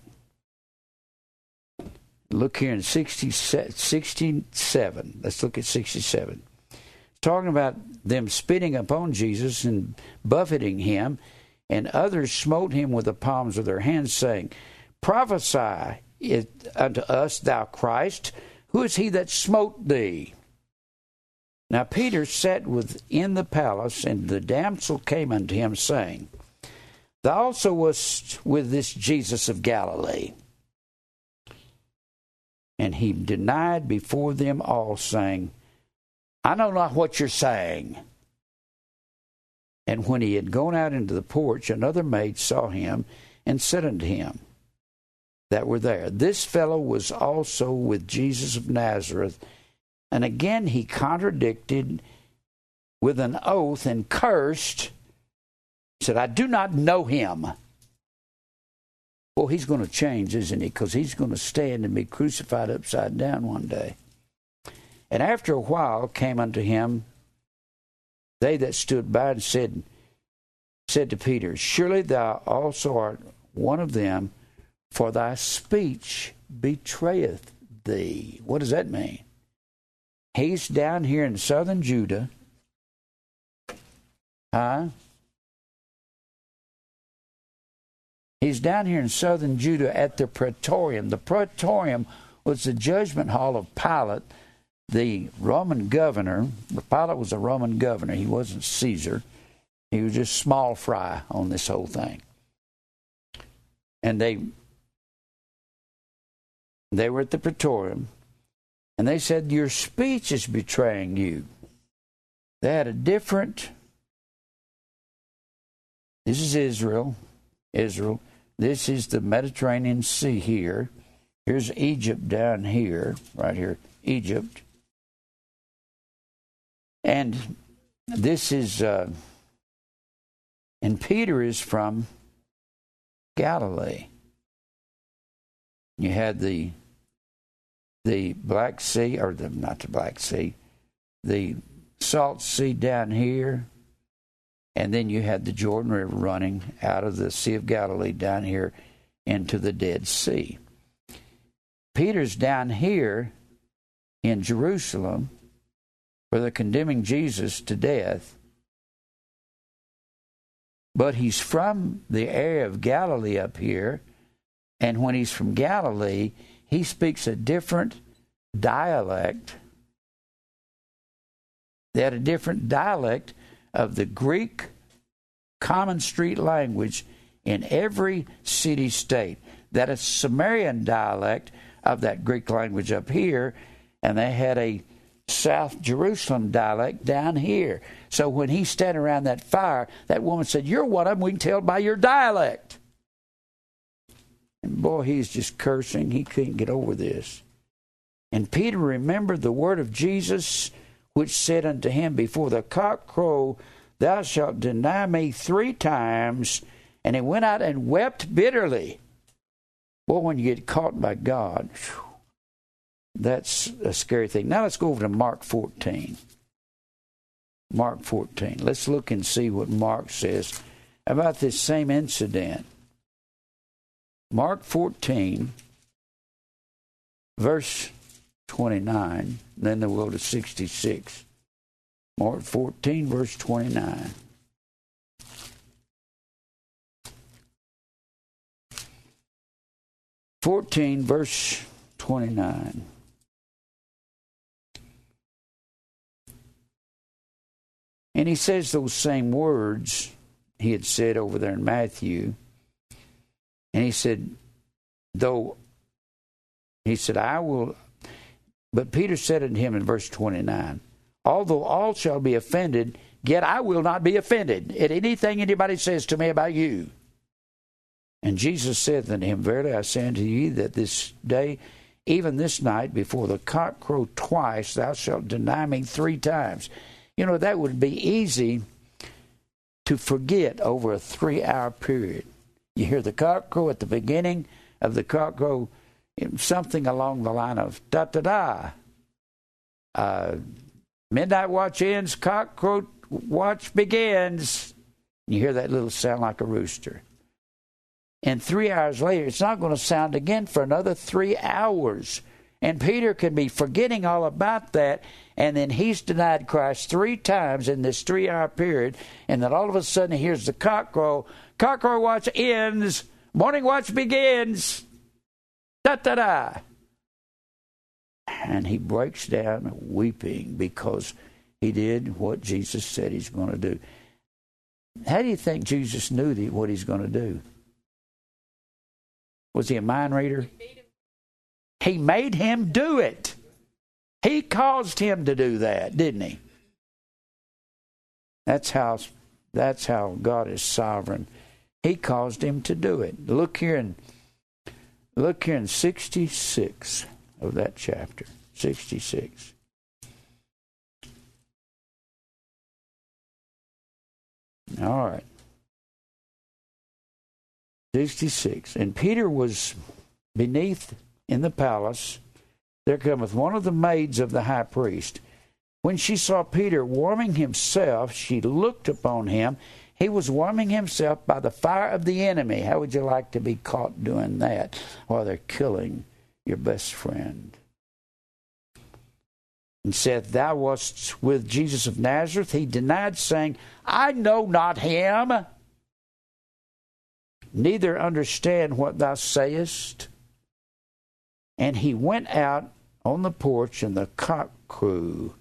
Look here in 60, 67. Let's look at 67. It's talking about them spitting upon Jesus and buffeting him, and others smote him with the palms of their hands, saying, Prophesy unto us, thou Christ, who is he that smote thee? Now Peter sat within the palace, and the damsel came unto him, saying, Thou also wast with this Jesus of Galilee. And he denied before them all, saying, I know not what you're saying. And when he had gone out into the porch, another maid saw him and said unto him that were there, This fellow was also with Jesus of Nazareth. And again he contradicted with an oath and cursed, said, I do not know him. Well, he's going to change, isn't he? Because he's going to stand and be crucified upside down one day. And after a while came unto him they that stood by and said, said to Peter, Surely thou also art one of them, for thy speech betrayeth thee. What does that mean? He's down here in southern Judah. Huh? He's down here in southern Judah at the Praetorium. The Praetorium was the judgment hall of Pilate, the Roman governor. Pilate was a Roman governor. He wasn't Caesar. He was just small fry on this whole thing. And they they were at the Praetorium, and they said, Your speech is betraying you. They had a different this is Israel. Israel. This is the Mediterranean Sea here. Here's Egypt down here, right here, Egypt. And this is, uh, and Peter is from Galilee. You had the the Black Sea, or the not the Black Sea, the Salt Sea down here, and then you had the Jordan River running out of the Sea of Galilee down here into the Dead Sea. Peter's down here in Jerusalem where they're condemning Jesus to death. But he's from the area of Galilee up here, and when he's from Galilee, he speaks a different dialect. They had a different dialect of the Greek common street language in every city state. That is Samarian dialect of that Greek language up here, and they had a South Jerusalem dialect down here. So when he standing around that fire, that woman said, You're one of them, we can tell by your dialect. And boy, he's just cursing. He couldn't get over this. And Peter remembered the word of Jesus, which said unto him, Before the cock crow, thou shalt deny me three times. And he went out and wept bitterly. Boy, when you get caught by God, whew, that's a scary thing. Now let's go over to Mark 14. Mark 14. Let's look and see what Mark says about this same incident. Mark 14, verse 29, then we'll go to 66. Mark 14, verse 29. Fourteen, verse twenty-nine. And he says those same words he had said over there in Matthew. And he said, though, he said, I will, but Peter said unto him in verse 29, although all shall be offended, yet I will not be offended at anything anybody says to me about you. And Jesus said unto him, Verily I say unto you that this day, even this night, before the cock crow twice, thou shalt deny me three times. You know, that would be easy to forget over a three hour period. You hear the cock crow at the beginning of the cock crow, something along the line of da da da. Uh, midnight watch ends, cock crow watch begins. You hear that little sound like a rooster. And three hours later, it's not going to sound again for another three hours. And Peter could be forgetting all about that, and then he's denied Christ three times in this three hour period, and then all of a sudden he hears the cock crow. Cock crow watch ends, morning watch begins. Da da da. And he breaks down weeping because he did what Jesus said he's going to do. How do you think Jesus knew what he's going to do? Was he a mind reader? He made him do it. He caused him to do that, didn't he? That's how that's how God is sovereign. He caused him to do it. Look here in look here in 66 of that chapter. 66. All right. 66. And Peter was beneath in the palace. There cometh one of the maids of the high priest. When she saw Peter warming himself, she looked upon him. He was warming himself by the fire of the enemy. How would you like to be caught doing that while they're killing your best friend? And said, Thou wast with Jesus of Nazareth. He denied, saying, I know not him neither understand what thou sayest. And he went out on the porch, and the cock crew.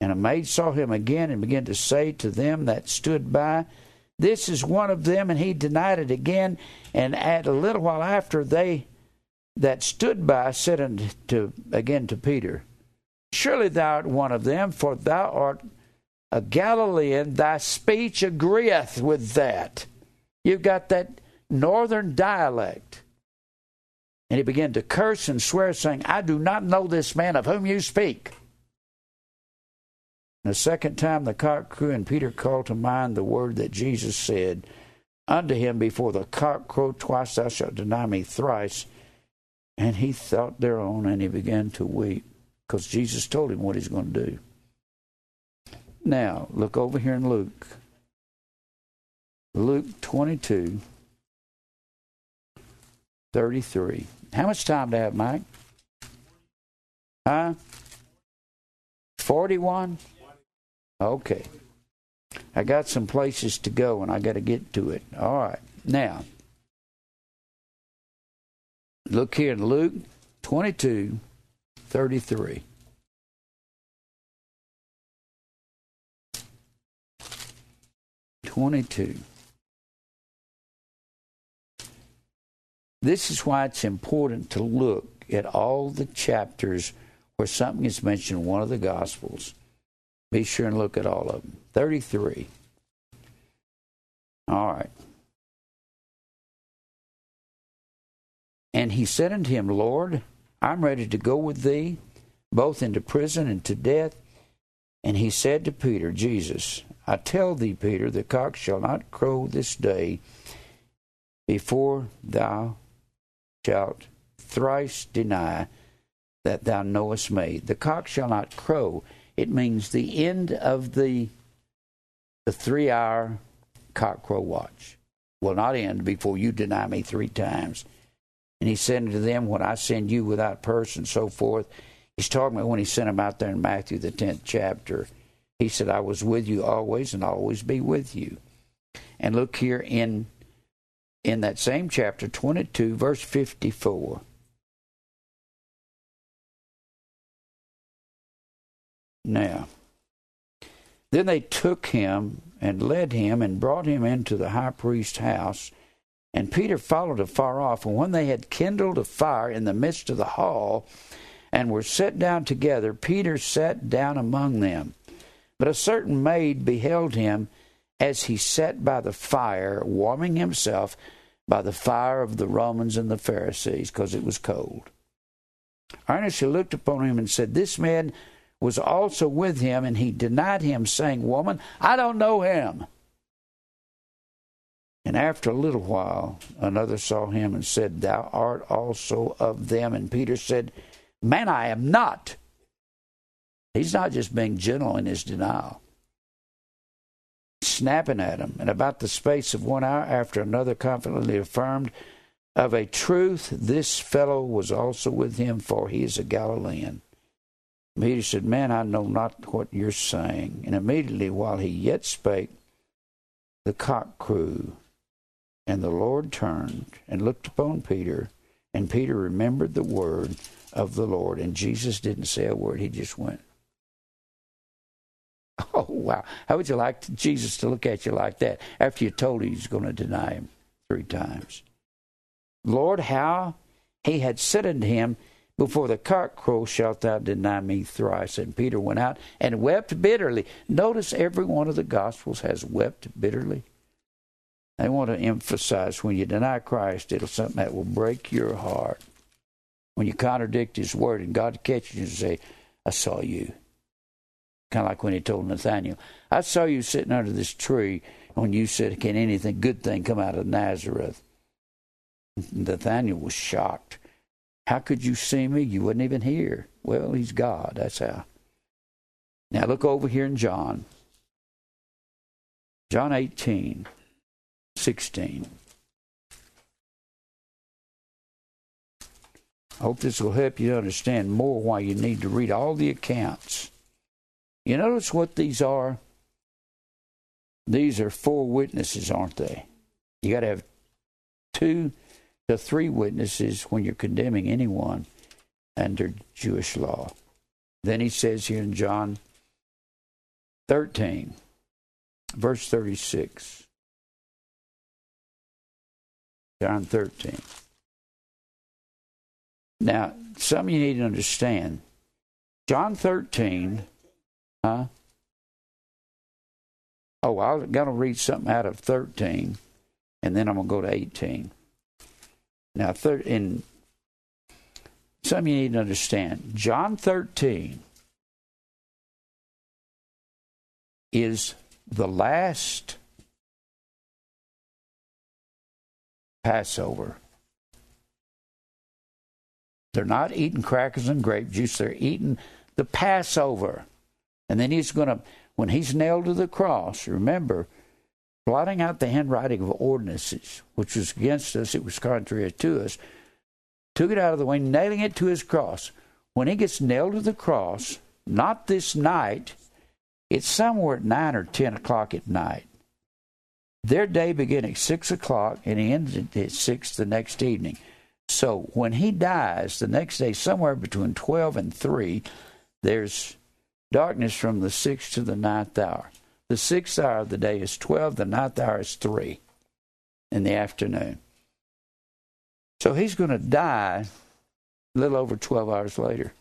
And a maid saw him again and began to say to them that stood by, This is one of them. And he denied it again. And at a little while after, they that stood by said unto, again to Peter, Surely thou art one of them, for thou art a Galilean. Thy speech agreeth with that. You've got that northern dialect. And he began to curse and swear, saying, I do not know this man of whom you speak. And the second time the cock crew, and Peter called to mind the word that Jesus said unto him before the cock crow twice thou shalt deny me thrice. And he thought thereon, and he began to weep, because Jesus told him what he's going to do. Now, look over here in Luke. Luke 22. 33. How much time do I have, Mike? Huh? 41? Okay. I got some places to go and I got to get to it. All right. Now, look here in Luke 22 33. Twenty-two. This is why it's important to look at all the chapters where something is mentioned in one of the Gospels. Be sure and look at all of them. 33. All right. And he said unto him, Lord, I'm ready to go with thee, both into prison and to death. And he said to Peter, Jesus, I tell thee, Peter, the cock shall not crow this day before thou shalt thrice deny that thou knowest me. The cock shall not crow. It means the end of the the three hour cock crow watch will not end before you deny me three times. And he said unto them, When I send you without purse and so forth, he's talking about when he sent them out there in Matthew the tenth chapter. He said, I was with you always and always be with you. And look here in in that same chapter 22, verse 54. Now, then they took him and led him and brought him into the high priest's house. And Peter followed afar off. And when they had kindled a fire in the midst of the hall and were set down together, Peter sat down among them. But a certain maid beheld him as he sat by the fire, warming himself by the fire of the Romans and the Pharisees, because it was cold. Earnestly looked upon him and said, This man was also with him, and he denied him, saying, Woman, I don't know him. And after a little while, another saw him and said, Thou art also of them. And Peter said, Man, I am not. He's not just being gentle in his denial snapping at him. And about the space of one hour after another confidently affirmed, Of a truth, this fellow was also with him, for he is a Galilean. Peter said, Man, I know not what you're saying. And immediately while he yet spake, the cock crew. And the Lord turned and looked upon Peter, and Peter remembered the word of the Lord. And Jesus didn't say a word, he just went. Oh, wow. How would you like Jesus to look at you like that after you told him he's going to deny him three times? Lord, how he had said unto him, Before the cock crow shalt thou deny me thrice. And Peter went out and wept bitterly. Notice every one of the Gospels has wept bitterly. I want to emphasize when you deny Christ, it'll something that will break your heart. When you contradict His word and God catches you and say, I saw you. Kind of like when He told Nathaniel, I saw you sitting under this tree when you said, Can anything good thing come out of Nazareth? Nathaniel was shocked. How could you see me? You wasn't even here. Well, He's God. That's how. Now look over here in John. John 18. 16. I hope this will help you understand more why you need to read all the accounts. You notice what these are? These are four witnesses, aren't they? You got to have two to three witnesses when you're condemning anyone under Jewish law. Then he says here in John 13, verse 36. John 13. Now, some you need to understand. John 13, huh? Oh, I'm going to read something out of 13, and then I'm going to go to 18. Now, thir- in some you need to understand. John 13 is the last Passover. They're not eating crackers and grape juice, they're eating the Passover. And then he's going to, when he's nailed to the cross, remember, blotting out the handwriting of ordinances, which was against us, it was contrary to us, took it out of the way, nailing it to his cross. When he gets nailed to the cross, not this night, it's somewhere at 9 or 10 o'clock at night. Their day began at 6 o'clock and ended at 6 the next evening. So when he dies, the next day, somewhere between 12 and 3, there's darkness from the 6th to the ninth hour. The sixth hour of the day is 12, the ninth hour is 3 in the afternoon. So he's going to die a little over 12 hours later.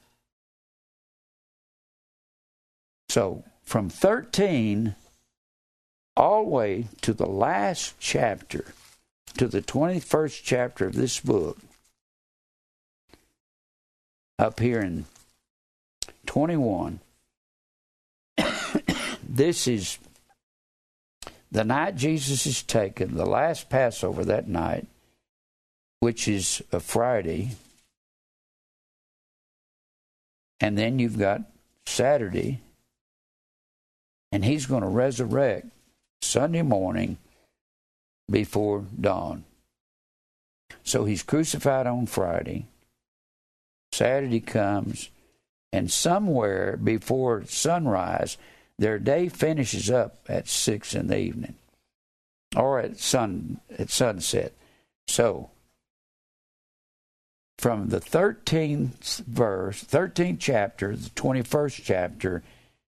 So from 13 all the way to the last chapter, to the 21st chapter of this book, up here in 21. This is the night Jesus is taken, the last Passover that night, which is a Friday. And then you've got Saturday, and he's going to resurrect Sunday morning before dawn. So he's crucified on Friday. Saturday comes, and somewhere before sunrise, their day finishes up at six in the evening, or at sun at sunset. So, from the thirteenth verse, thirteenth chapter, the twenty-first chapter,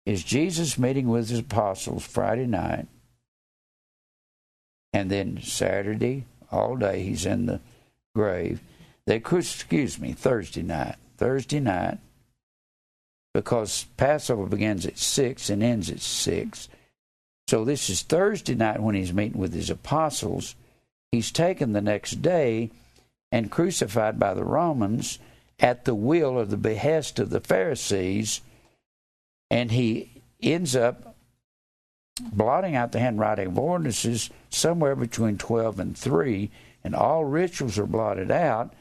is Jesus meeting with his apostles Friday night. And then Saturday, all day, he's in the grave. They excuse me, Thursday night. Thursday night, because Passover begins at 6 and ends at 6. So this is Thursday night when he's meeting with his apostles. He's taken the next day and crucified by the Romans at the will or the behest of the Pharisees. And he ends up blotting out the handwriting of ordinances somewhere between 12 and 3, and all rituals are blotted out.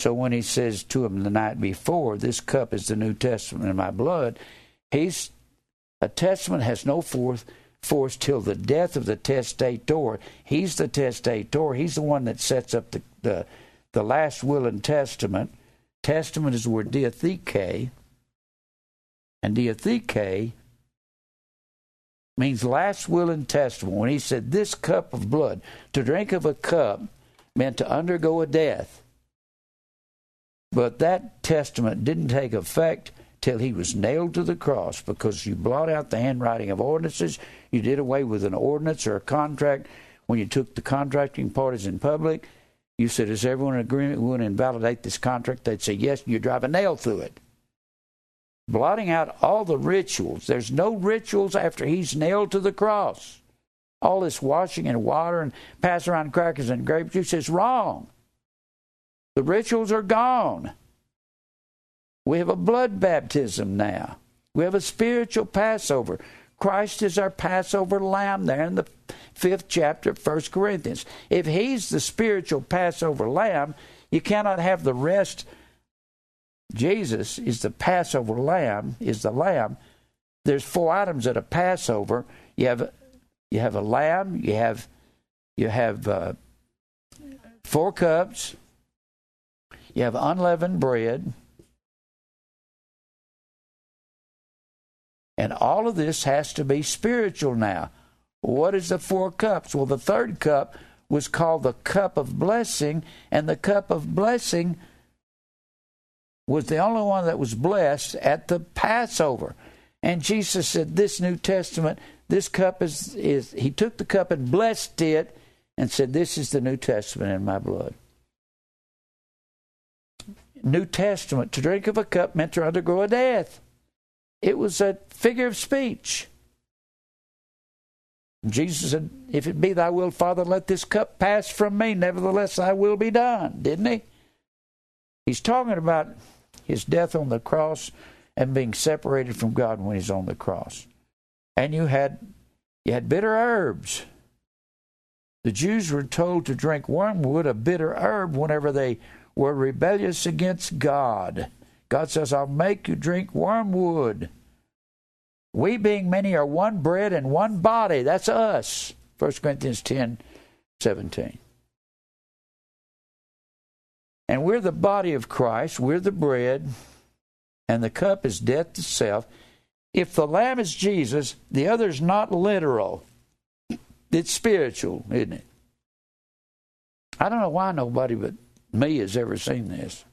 So when he says to him the night before, This cup is the New Testament in my blood, he's a testament has no force force till the death of the testator. He's the testator. He's the one that sets up the, the the last will and testament. Testament is the word diatheke, and diatheke means last will and testament. When he said, This cup of blood, to drink of a cup meant to undergo a death. But that testament didn't take effect till he was nailed to the cross because you blot out the handwriting of ordinances. You did away with an ordinance or a contract when you took the contracting parties in public. You said, Is everyone in agreement? We want to invalidate this contract. They'd say, Yes, you drive a nail through it. Blotting out all the rituals. There's no rituals after he's nailed to the cross. All this washing in water and pass around crackers and grape juice is wrong. The rituals are gone. We have a blood baptism now. We have a spiritual Passover. Christ is our Passover lamb there in the fifth chapter of First Corinthians. If he's the spiritual Passover lamb, you cannot have the rest. Jesus is the Passover lamb, is the lamb. There's four items at a Passover. You have you have a lamb, you have you have uh, four cups, you have unleavened bread, And all of this has to be spiritual now. What is the four cups? Well, the third cup was called the cup of blessing, and the cup of blessing was the only one that was blessed at the Passover. And Jesus said, This New Testament, this cup is, is he took the cup and blessed it and said, This is the New Testament in my blood. New Testament, to drink of a cup meant to undergo a death. It was a figure of speech. Jesus said, If it be thy will, Father, let this cup pass from me. Nevertheless, thy will be done. Didn't he? He's talking about his death on the cross and being separated from God when he's on the cross. And you had you had bitter herbs. The Jews were told to drink wormwood, a bitter herb, whenever they were rebellious against God. God says, I'll make you drink wormwood. We, being many, are one bread and one body. That's us. 1 Corinthians 10 17. And we're the body of Christ. We're the bread. And the cup is death itself. If the lamb is Jesus, the other's not literal. It's spiritual, isn't it? I don't know why nobody but me has ever seen this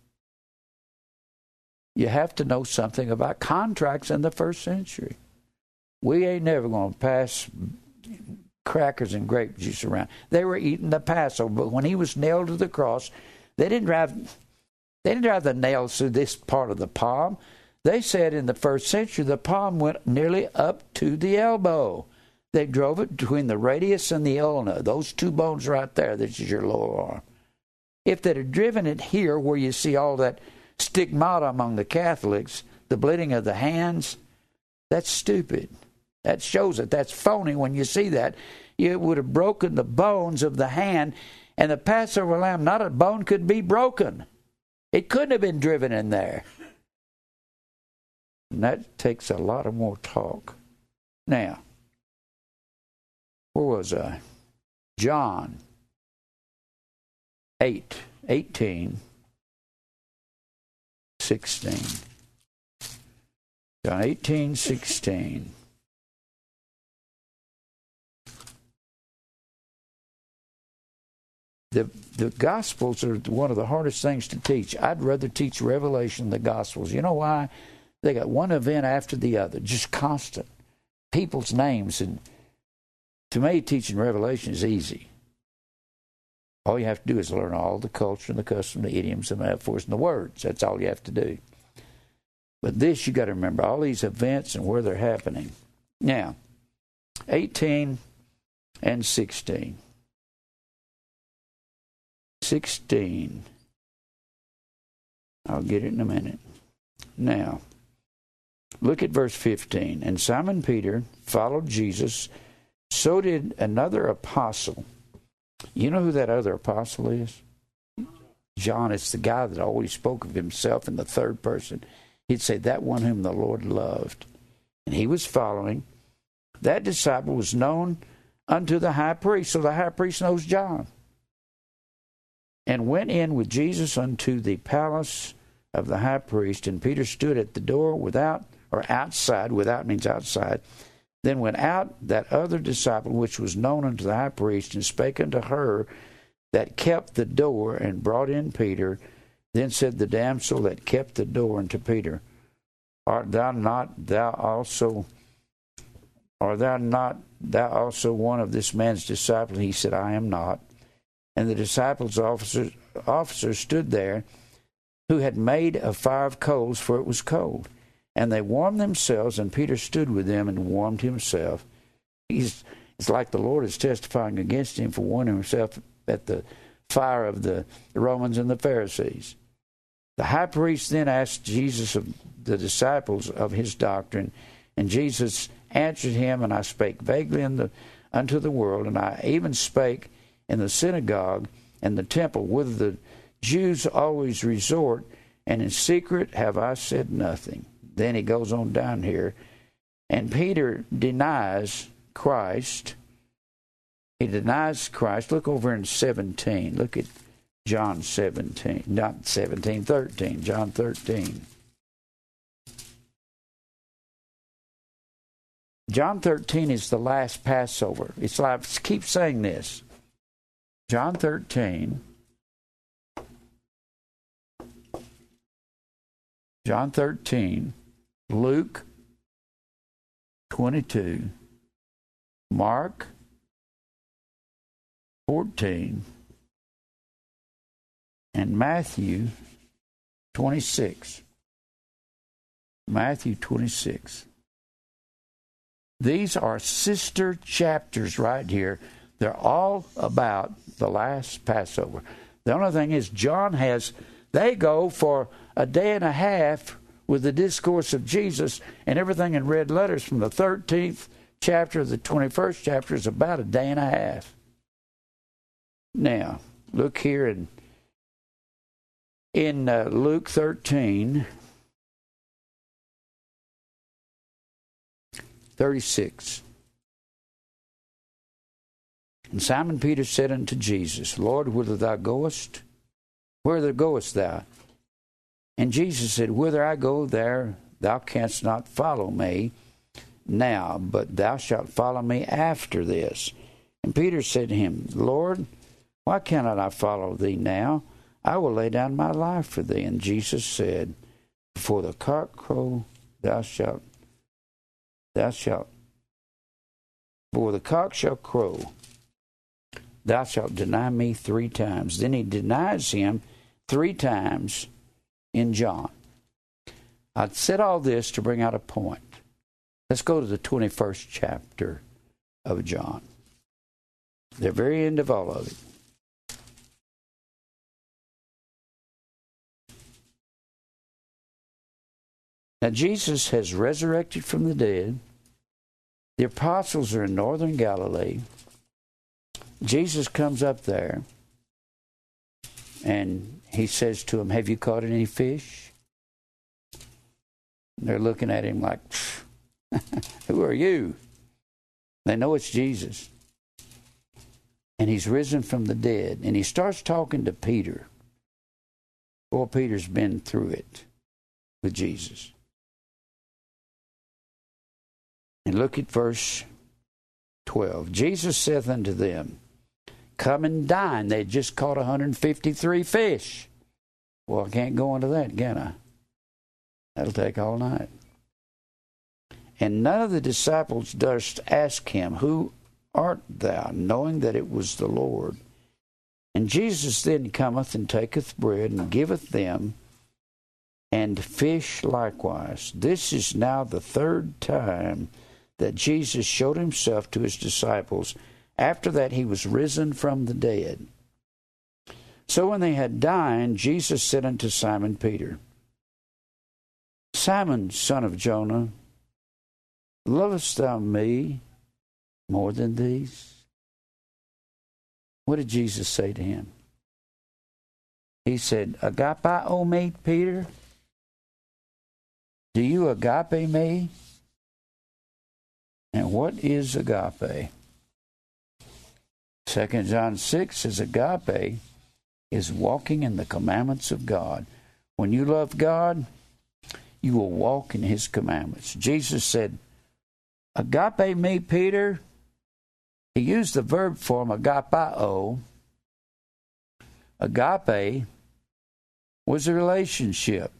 you have to know something about contracts in the first century. We ain't never going to pass crackers and grape juice around. They were eating the Passover, but when he was nailed to the cross, they didn't drive they didn't drive the nails through this part of the palm. They said in the first century the palm went nearly up to the elbow. They drove it between the radius and the ulna, those two bones right there. This is your lower arm. If they'd have driven it here, where you see all that stigmata among the Catholics, the bleeding of the hands, that's stupid. That shows it. That's phony when you see that. It would have broken the bones of the hand, and the Passover lamb, not a bone could be broken. It couldn't have been driven in there. And that takes a lot of more talk. Now, where was I? John 8, 18 16. John 18, 16. The, the Gospels are one of the hardest things to teach. I'd rather teach Revelation than the Gospels. You know why? They got one event after the other, just constant. People's names. And to me, teaching Revelation is easy. All you have to do is learn all the culture and the custom, the idioms, the metaphors, and the words. That's all you have to do. But this, you got to remember all these events and where they're happening. Now, 18 and 16. 16. I'll get it in a minute. Now, look at verse 15. And Simon Peter followed Jesus, so did another apostle you know who that other apostle is? John. It's the guy that always spoke of himself in the third person. He'd say, That one whom the Lord loved. And he was following. That disciple was known unto the high priest. So the high priest knows John. and went in with Jesus unto the palace of the high priest. And Peter stood at the door without, or outside, without means outside. Then went out that other disciple which was known unto the high priest, and spake unto her that kept the door, and brought in Peter. Then said the damsel that kept the door unto Peter, Art thou not thou also Art thou not thou also one of this man's disciples? He said, I am not. And the disciples' officers, officers stood there, who had made a fire of coals, for it was cold. And they warmed themselves, and Peter stood with them and warmed himself. He's, it's like the Lord is testifying against him for warming himself at the fire of the Romans and the Pharisees. The high priest then asked Jesus of the disciples of his doctrine, and Jesus answered him, and I spake vaguely the, unto the world, and I even spake in the synagogue and the temple, whither the Jews always resort, and in secret have I said nothing. Then he goes on down here, and Peter denies Christ. He denies Christ. Look over in 17. Look at John 17, not 17, 13, John 13. John 13 is the last Passover. It's like, keep saying this. John 13. John 13, Luke 22, Mark 14, and Matthew 26. Matthew 26. These are sister chapters right here. They're all about the last Passover. The only thing is, John has, they go for a day and a half with the discourse of Jesus, and everything in red letters from the 13th chapter to the 21st chapter is about a day and a half. Now, look here in, in uh, Luke 13. 36. And Simon Peter said unto Jesus, Lord, whither thou goest, whither goest thou? And Jesus said, Whither I go, there thou canst not follow me now, but thou shalt follow me after this. And Peter said to him, Lord, why cannot I follow thee now? I will lay down my life for thee. And Jesus said, Before the cock crow, thou shalt thou shalt, for the cock shall crow, thou shalt deny me three times. Then he denies him three times in John. I'd said all this to bring out a point. Let's go to the 21st chapter of John. The very end of all of it. Now, Jesus has resurrected from the dead. The apostles are in northern Galilee. Jesus comes up there and he says to them, Have you caught any fish? They're looking at him like, Who are you? They know it's Jesus. And he's risen from the dead. And he starts talking to Peter. Boy, Peter's been through it with Jesus. And look at verse 12. Jesus saith unto them, Come and dine. They just caught 153 fish. Well, I can't go into that, can I? That'll take all night. And none of the disciples durst ask him, Who art thou? knowing that it was the Lord. And Jesus then cometh and taketh bread and giveth them, and fish likewise. This is now the third time that Jesus showed himself to his disciples. After that, he was risen from the dead. So when they had dined, Jesus said unto Simon Peter, Simon, son of Jonah, lovest thou me more than these? What did Jesus say to him? He said, Agape me, Peter? Do you agape me? And what is agape? 2 John 6 says agape is walking in the commandments of God. When you love God, you will walk in His commandments. Jesus said, Agape me, Peter. He used the verb form agapao. Agape was a relationship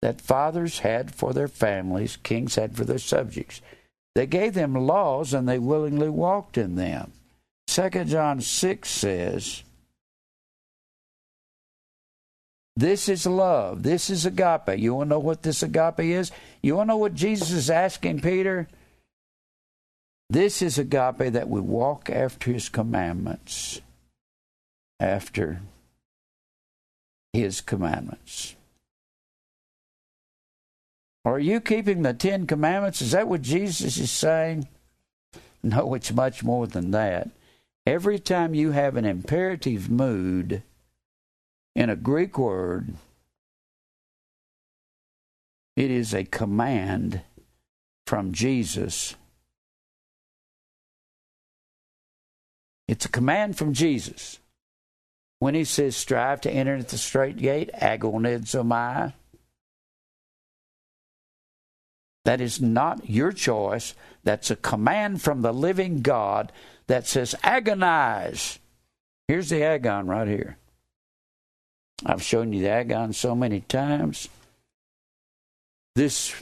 that fathers had for their families, kings had for their subjects. They gave them laws and they willingly walked in them. 2 John 6 says, This is love. This is agape. You want to know what this agape is? You want to know what Jesus is asking Peter? This is agape that we walk after his commandments. After his commandments. Are you keeping the Ten Commandments? Is that what Jesus is saying? No, it's much more than that. Every time you have an imperative mood in a Greek word, it is a command from Jesus. It's a command from Jesus. When he says, strive to enter at the straight gate, agonizomai, that is not your choice. That's a command from the living God that says, agonize. Here's the agon right here. I've shown you the agon so many times. This,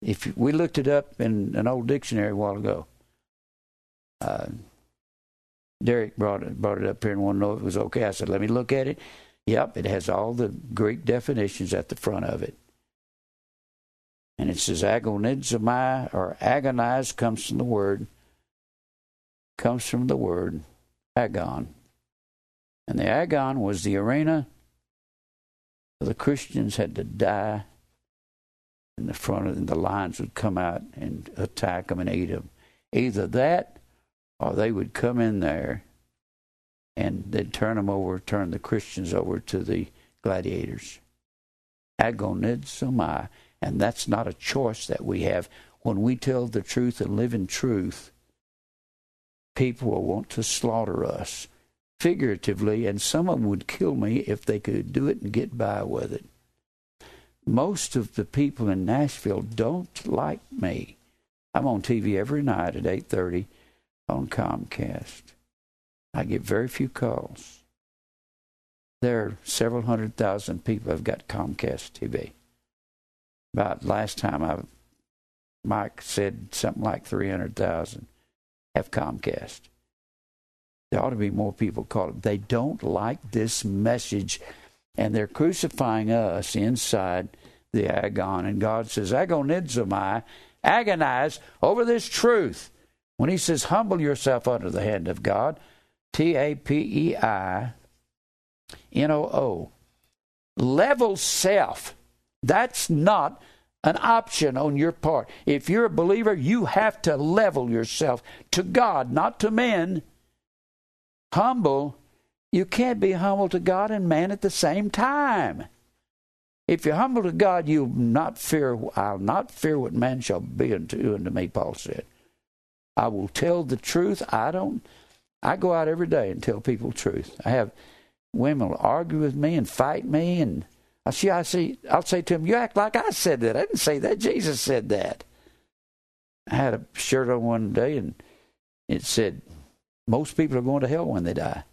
if we looked it up in an old dictionary a while ago, uh, Derek brought it, brought it up here and wanted to know if it was okay. I said, let me look at it. Yep, it has all the Greek definitions at the front of it. And it says agonizomai or agonize comes from the word comes from the word agon. And the agon was the arena where the Christians had to die in the front of. The lions would come out and attack them and eat them. Either that or they would come in there and they'd turn them over, turn the Christians over to the gladiators. Agonizomai. And that's not a choice that we have. When we tell the truth and live in truth, people will want to slaughter us figuratively, and some of them would kill me if they could do it and get by with it. Most of the people in Nashville don't like me. I'm on TV every night at 8:30 on Comcast. I get very few calls. There are several hundred thousand people have got Comcast TV about last time I Mike said something like three hundred thousand have Comcast. There ought to be more people called. They don't like this message, and they're crucifying us inside the agon. And God says, "Agonizomai, agonize over this truth." When He says, "Humble yourself under the hand of God," T A P E I N O O, level self that's not an option on your part. If you're a believer, you have to level yourself to God, not to men. Humble, you can't be humble to God and man at the same time. If you're humble to God, you'll not fear, I'll not fear what man shall be unto, unto me, Paul said. I will tell the truth. I don't, I go out every day and tell people truth. I have women will argue with me and fight me and I see, I see, I'll say to him, You act like I said that. I didn't say that. Jesus said that. I had a shirt on one day and it said, Most people are going to hell when they die.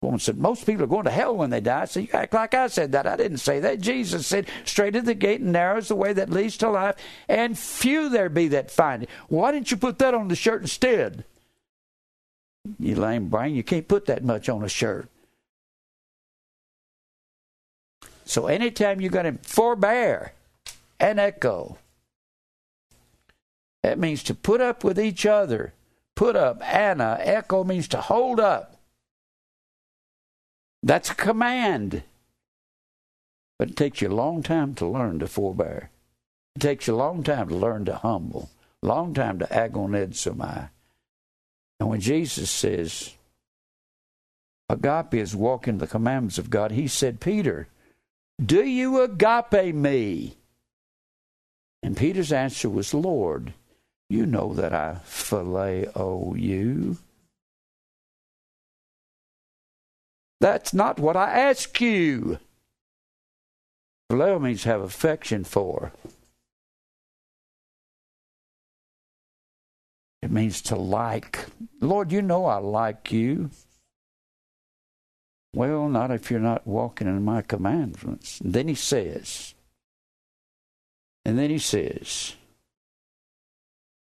The woman said, Most people are going to hell when they die. I said, You act like I said that. I didn't say that. Jesus said, Straight is the gate and narrow is the way that leads to life, and few there be that find it. Why didn't you put that on the shirt instead? You lame brain, you can't put that much on a shirt. So anytime you're going to forbear and echo, that means to put up with each other. Put up, ana. Echo means to hold up. That's a command. But it takes you a long time to learn to forbear. It takes you a long time to learn to humble. Long time to agonizomai. And when Jesus says, agape is walking the commandments of God, he said, Peter, do you agape me? And Peter's answer was, Lord, you know that I phileo you. That's not what I ask you. Phileo means have affection for. It means to like. Lord, you know I like you. Well, not if you're not walking in my commandments. And then he says, and then he says,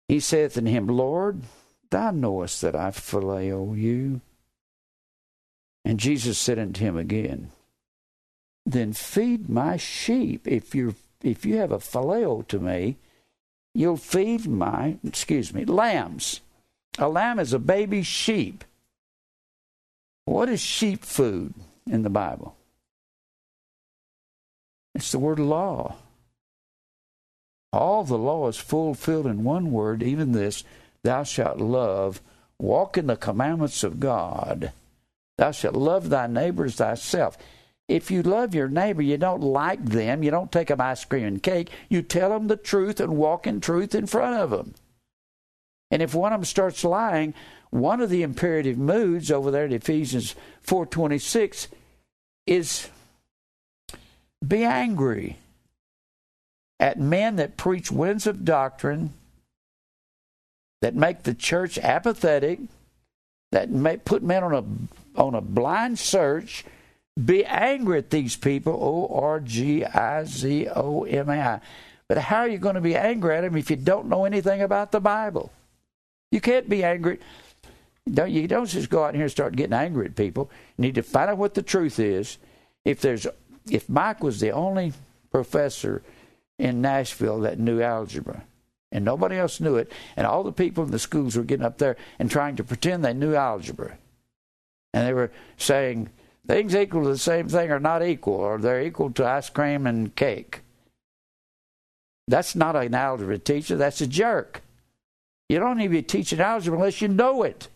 He saith unto him, Lord, thou knowest that I phileo you. And Jesus said unto him again, Then feed my sheep. If you if you have a phileo to me, you'll feed my, excuse me, lambs. A lamb is a baby sheep. What is sheep food in the Bible? It's the word law. All the law is fulfilled in one word, even this Thou shalt love, walk in the commandments of God. Thou shalt love thy neighbors thyself. If you love your neighbor, you don't like them, you don't take them ice cream and cake, you tell them the truth and walk in truth in front of them. And if one of them starts lying, one of the imperative moods over there in Ephesians 4:26 is be angry at men that preach winds of doctrine that make the church apathetic, that may put men on a on a blind search be angry at these people, O R G I Z O M A I. But how are you going to be angry at them if you don't know anything about the Bible? You can't be angry. Don't, you don't just go out here and start getting angry at people. You need to find out what the truth is. If there's, if Mike was the only professor in Nashville that knew algebra, and nobody else knew it, and all the people in the schools were getting up there and trying to pretend they knew algebra, and they were saying Things equal to the same thing are not equal, or they're equal to ice cream and cake. That's not an algebra teacher, that's a jerk. You don't need to be teaching algebra unless you know it.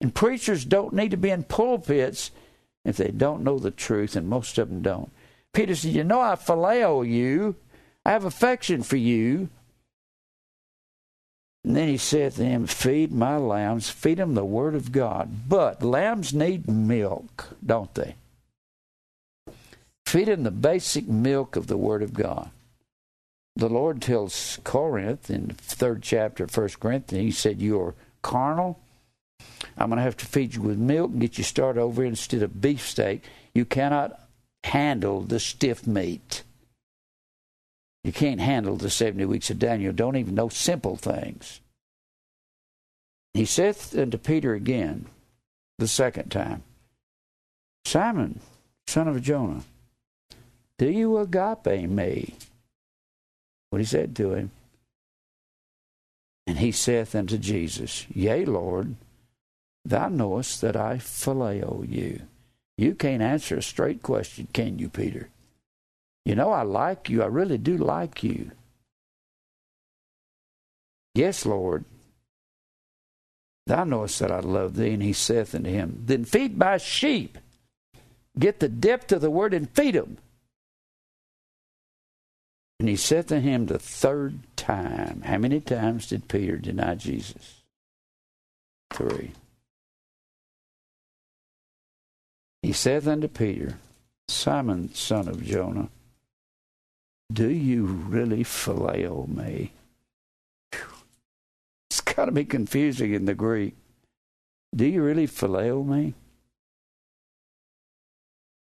And preachers don't need to be in pulpits if they don't know the truth, and most of them don't. Peter said, You know, I phileo you, I have affection for you. And then he said to him, Feed my lambs, feed them the word of God. But lambs need milk, don't they? Feed them the basic milk of the word of God. The Lord tells Corinth in the third chapter of First Corinthians, He said, You are carnal. I'm going to have to feed you with milk and get you started over instead of beefsteak. You cannot handle the stiff meat. You can't handle the 70 weeks of Daniel. Don't even know simple things. He saith unto Peter again, the second time, Simon, son of Jonah, do you agape me? What he said to him. And he saith unto Jesus, Yea, Lord, thou knowest that I phileo you. You can't answer a straight question, can you, Peter? You know, I like you. I really do like you. Yes, Lord. Thou knowest that I love thee. And he saith unto him, Then feed my sheep. Get the depth of the word and feed them. And he said to him the third time, How many times did Peter deny Jesus? Three. He saith unto Peter, Simon, son of Jonah, do you really phileo me? It's got to be confusing in the Greek. Do you really phileo me?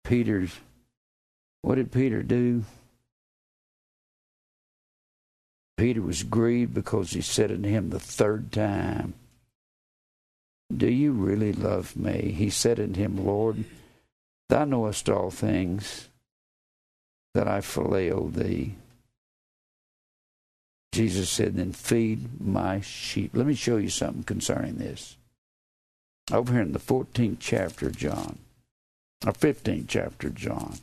Peter's, what did Peter do? Peter was grieved because he said unto him the third time, Do you really love me? He said unto him, Lord, thou knowest all things that I phileo thee. Jesus said, Then feed my sheep. Let me show you something concerning this. Over here in the 14th chapter of John, or 15th chapter of John.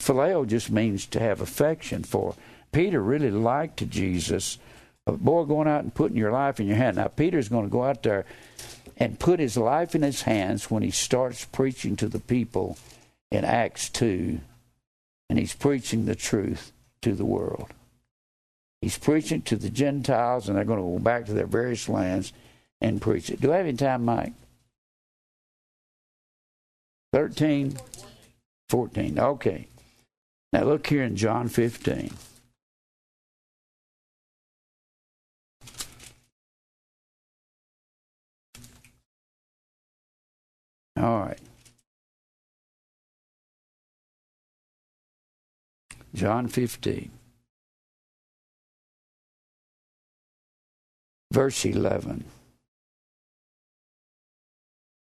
Phileo just means to have affection for. Peter really liked Jesus. A boy going out and putting your life in your hand. Now, Peter's going to go out there and put his life in his hands when he starts preaching to the people in Acts 2 and he's preaching the truth to the world. He's preaching to the Gentiles, and they're going to go back to their various lands and preach it. Do I have any time, Mike? 13, 14. Okay. Now look here in John 15. All right. John 15. Verse 11.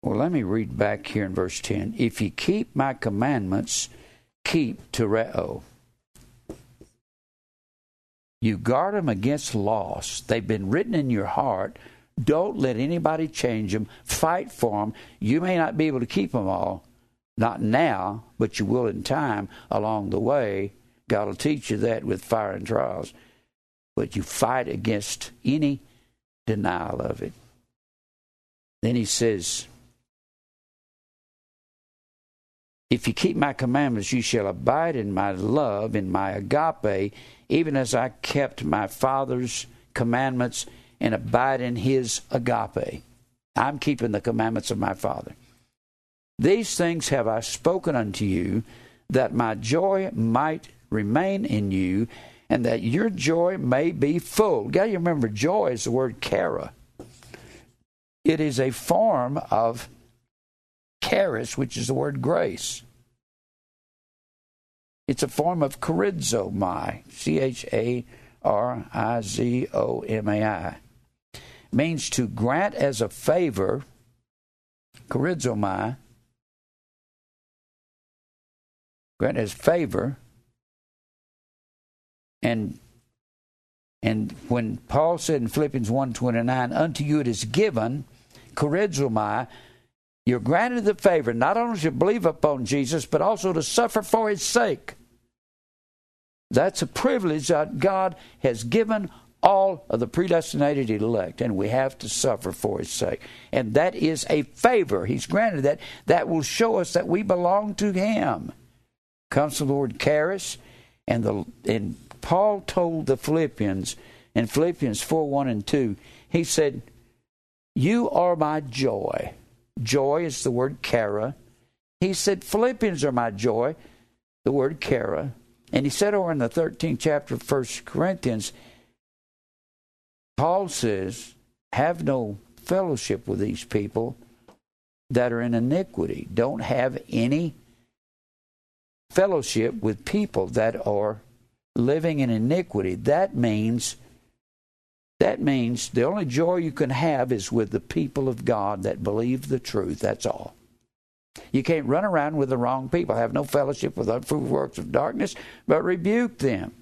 Well, let me read back here in verse 10. If ye keep my commandments, keep tereo. You guard them against loss. They've been written in your heart. Don't let anybody change them. Fight for them. You may not be able to keep them all, not now, but you will in time along the way. God will teach you that with fire and trials. But you fight against any denial of it. Then he says, If you keep my commandments, you shall abide in my love, in my agape, even as I kept my Father's commandments and abide in his agape. I'm keeping the commandments of my Father. These things have I spoken unto you, that my joy might remain in you, and that your joy may be full. Got to remember, joy is the word chara. It is a form of charis, which is the word grace. It's a form of charizomai, C H A R I Z O M A I. Means to grant as a favor, charizomai, grant as favor, and and when Paul said in Philippians 1.29, unto you it is given, charizomai, you're granted the favor not only to believe upon Jesus, but also to suffer for his sake. That's a privilege that God has given all of the predestinated elect, and we have to suffer for his sake. And that is a favor. He's granted that. That will show us that we belong to him. Comes the Lord charis, and the and Paul told the Philippians in Philippians 4 1 and 2, he said, You are my joy. Joy is the word chara. He said, Philippians are my joy, the word chara. And he said over in the 13th chapter of 1 Corinthians, Paul says, Have no fellowship with these people that are in iniquity. Don't have any fellowship with people that are living in iniquity. That means that means the only joy you can have is with the people of God that believe the truth. That's all. You can't run around with the wrong people. Have no fellowship with unfruitful works of darkness, but rebuke them.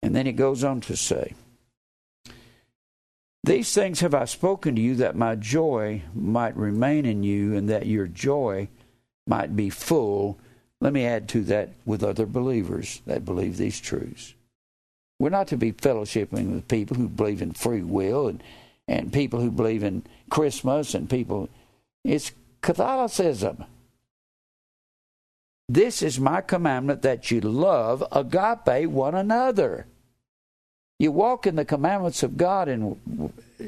And then he goes on to say, These things have I spoken to you that my joy might remain in you and that your joy might be full. Let me add to that with other believers that believe these truths. We're not to be fellowshipping with people who believe in free will and, and people who believe in Christmas and people. It's Catholicism. This is my commandment that you love agape one another. You walk in the commandments of God in,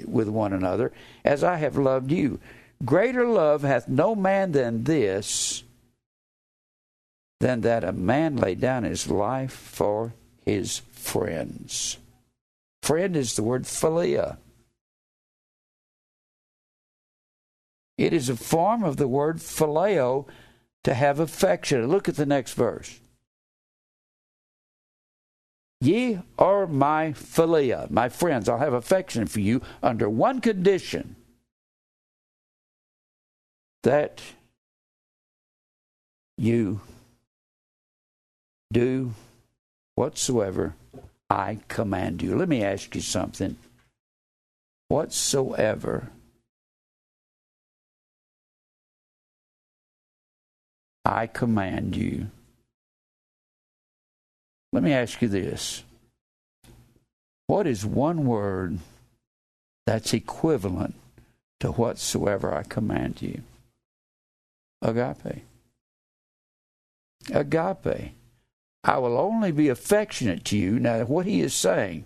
with one another as I have loved you. Greater love hath no man than this, than that a man lay down his life for his friends. Friend is the word philia. It is a form of the word phileo to have affection. Look at the next verse. Ye are my philia, my friends. I'll have affection for you under one condition that you do whatsoever I command you. Let me ask you something. Whatsoever I command you. Let me ask you this. What is one word that's equivalent to whatsoever I command you? Agape. Agape. I will only be affectionate to you. Now, what he is saying,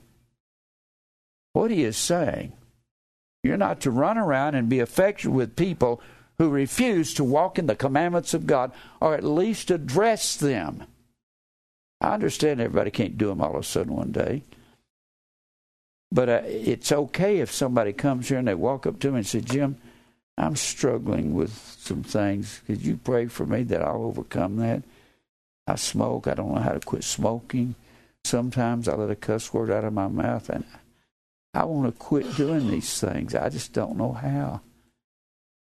what he is saying, you're not to run around and be affectionate with people who refuse to walk in the commandments of God or at least address them. I understand everybody can't do them all of a sudden one day. But uh, it's okay if somebody comes here and they walk up to me and say, Jim, I'm struggling with some things. Could you pray for me that I'll overcome that? I smoke. I don't know how to quit smoking. Sometimes I let a cuss word out of my mouth and I want to quit doing these things. I just don't know how.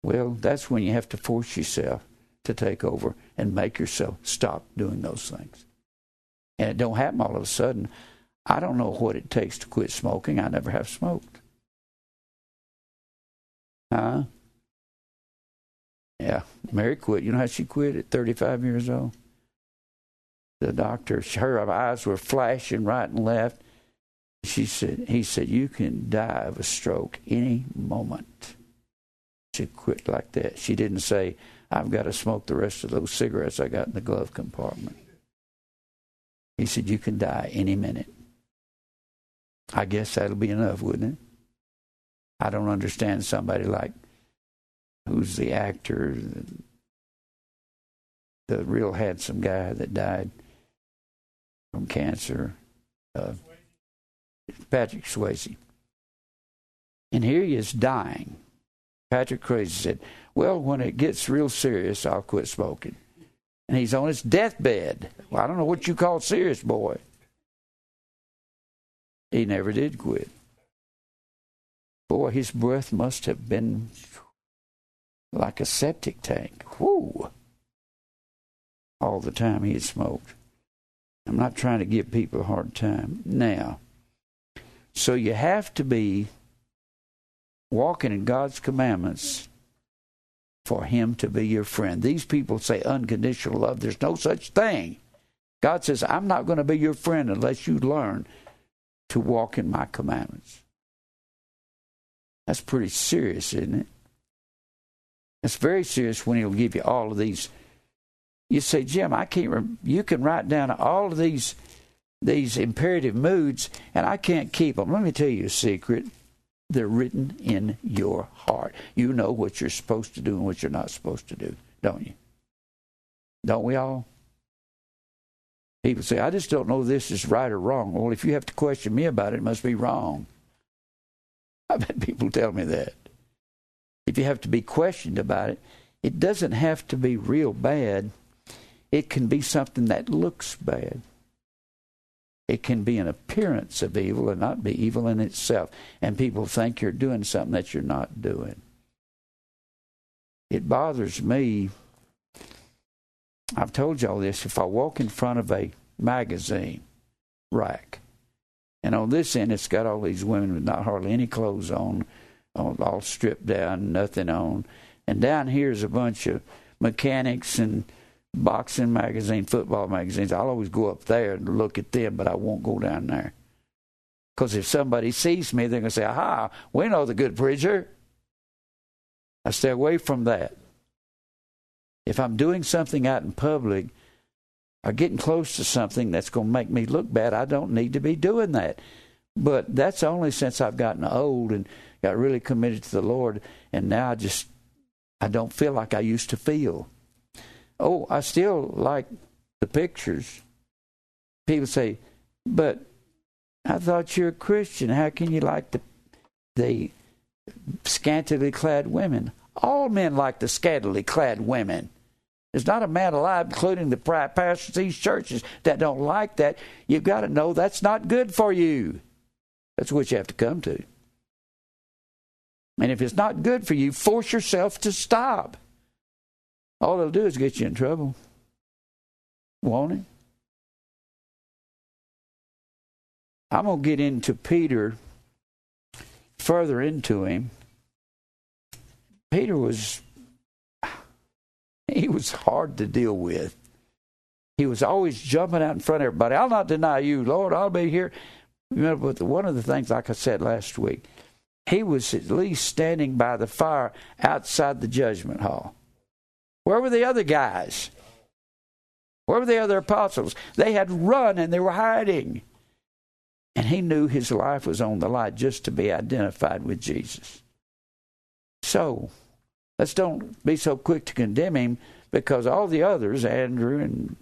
Well, that's when you have to force yourself to take over and make yourself stop doing those things. And it don't happen all of a sudden. I don't know what it takes to quit smoking. I never have smoked. Huh? Yeah, Mary quit. You know how she quit at 35 years old? The doctor, her eyes were flashing right and left. She said, he said, you can die of a stroke any moment. She quit like that. She didn't say, I've got to smoke the rest of those cigarettes I got in the glove compartment. He said, You can die any minute. I guess that'll be enough, wouldn't it? I don't understand somebody like who's the actor, the, the real handsome guy that died from cancer. Uh, Patrick Swayze. And here he is dying. Patrick Swayze said, Well, when it gets real serious, I'll quit smoking. And he's on his deathbed. Well, I don't know what you call serious, boy. He never did quit. Boy, his breath must have been like a septic tank. Whoo! All the time he had smoked. I'm not trying to give people a hard time. Now, so you have to be walking in God's commandments for Him to be your friend. These people say unconditional love. There's no such thing. God says, I'm not going to be your friend unless you learn to walk in my commandments. That's pretty serious, isn't it? It's very serious when He'll give you all of these. You say, Jim, I can't. Rem-. You can write down all of these these imperative moods, and I can't keep them. Let me tell you a secret. They're written in your heart. You know what you're supposed to do and what you're not supposed to do, don't you? Don't we all? People say, I just don't know this is right or wrong. Well, if you have to question me about it, it must be wrong. I've had people tell me that. If you have to be questioned about it, it doesn't have to be real bad. It can be something that looks bad. It can be an appearance of evil and not be evil in itself. And people think you're doing something that you're not doing. It bothers me. I've told y'all this. If I walk in front of a magazine rack, and on this end it's got all these women with not hardly any clothes on, all stripped down, nothing on. And down here is a bunch of mechanics and boxing magazine, football magazines. I'll always go up there and look at them, but I won't go down there. Because if somebody sees me, they're going to say, aha, we know the good preacher. I stay away from that. If I'm doing something out in public or getting close to something that's going to make me look bad, I don't need to be doing that. But that's only since I've gotten old and got really committed to the Lord, and now I just I don't feel like I used to feel. Oh, I still like the pictures. People say, but I thought you're a Christian. How can you like the the scantily clad women? All men like the scantily clad women. There's not a man alive, including the pastors of these churches, that don't like that. You've got to know that's not good for you. That's what you have to come to. And if it's not good for you, force yourself to stop. All they'll do is get you in trouble. Won't it? I'm going to get into Peter, further into him. Peter was, he was hard to deal with. He was always jumping out in front of everybody. I'll not deny you, Lord, I'll be here. Know, but one of the things, like I said last week, he was at least standing by the fire outside the judgment hall. Where were the other guys? Where were the other apostles? They had run and they were hiding. And he knew his life was on the line just to be identified with Jesus. So, Let's don't be so quick to condemn him because all the others, Andrew and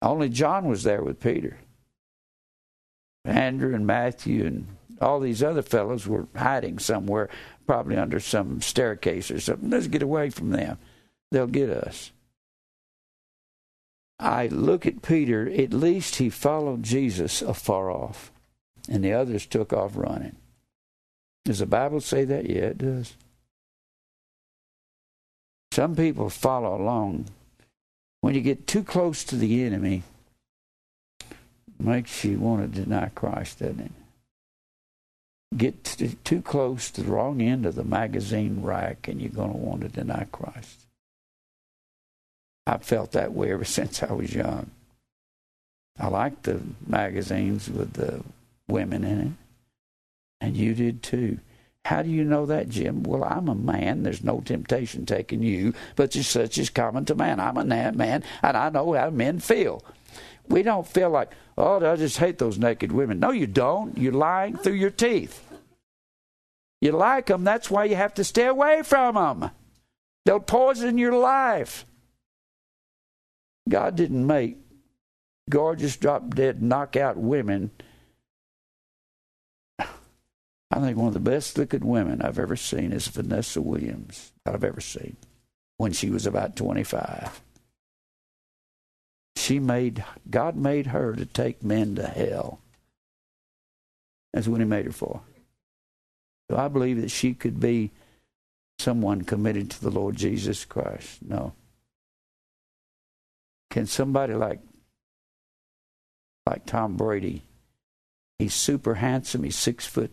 only John was there with Peter. Andrew and Matthew and all these other fellows were hiding somewhere, probably under some staircase or something. Let's get away from them. They'll get us. I look at Peter, at least he followed Jesus afar off, and the others took off running. Does the Bible say that? Yeah, it does. Some people follow along. When you get too close to the enemy, makes you want to deny Christ, doesn't it? Get too close to the wrong end of the magazine rack, and you're going to want to deny Christ. I've felt that way ever since I was young. I like the magazines with the women in it, and you did too. How do you know that, Jim? Well, I'm a man. There's no temptation taking you, but such is common to man. I'm a man, and I know how men feel. We don't feel like, oh, I just hate those naked women. No, you don't. You're lying through your teeth. You like them, that's why you have to stay away from them. They'll poison your life. God didn't make gorgeous, drop dead, knockout women. I think one of the best looking women I've ever seen is Vanessa Williams, that I've ever seen, when she was about 25. She made, God made her to take men to hell. That's what He made her for. Do I believe that she could be someone committed to the Lord Jesus Christ? No. Can somebody like like Tom Brady? He's super handsome. He's six foot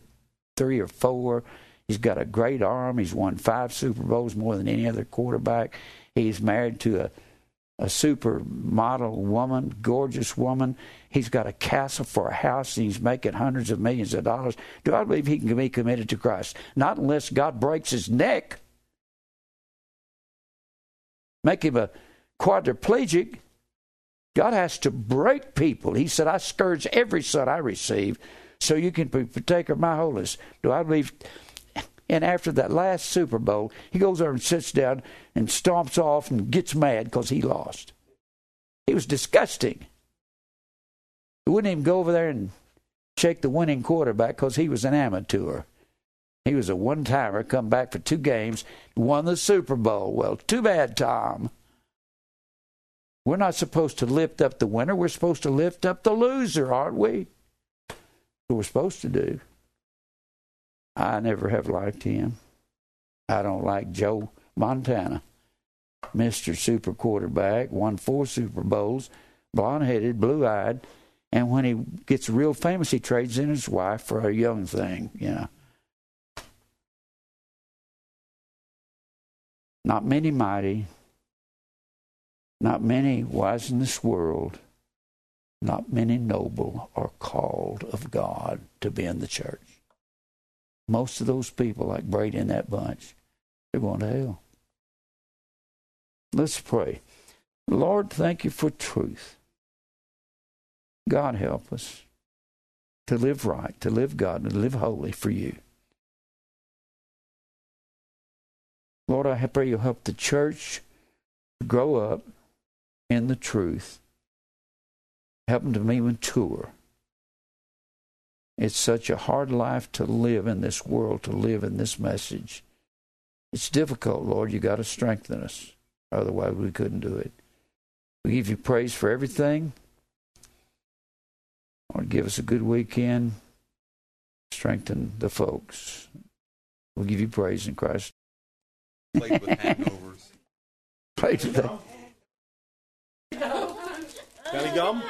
three or four. He's got a great arm. He's won five Super Bowls more than any other quarterback. He's married to a a super model woman, gorgeous woman. He's got a castle for a house and he's making hundreds of millions of dollars. Do I believe he can be committed to Christ? Not unless God breaks his neck. Make him a quadriplegic. God has to break people. He said, I scourge every son I receive so you can be partaker of my holiness. Do I believe? And after that last Super Bowl, he goes there and sits down and stomps off and gets mad because he lost. It was disgusting. He wouldn't even go over there and shake the winning quarterback because he was an amateur. He was a one timer, come back for two games, won the Super Bowl. Well, too bad, Tom. We're not supposed to lift up the winner. We're supposed to lift up the loser, aren't we? what we're supposed to do. I never have liked him. I don't like Joe Montana. Mr. Super Quarterback, won four Super Bowls, blonde headed, blue eyed, and when he gets real famous, he trades in his wife for a young thing, you know. Not many mighty, not many wise in this world, not many noble are called of God to be in the church. Most of those people, like Brady in that bunch, they're going to hell. Let's pray. Lord, thank you for truth. God, help us to live right, to live God, and to live holy for you. Lord, I pray you help the church grow up in the truth. Help them to be mature. It's such a hard life to live in this world, to live in this message. It's difficult, Lord. You got to strengthen us. Otherwise, we couldn't do it. We give you praise for everything. Lord, give us a good weekend. Strengthen the folks. We'll give you praise in Christ. Played with hangovers. Played with any gum?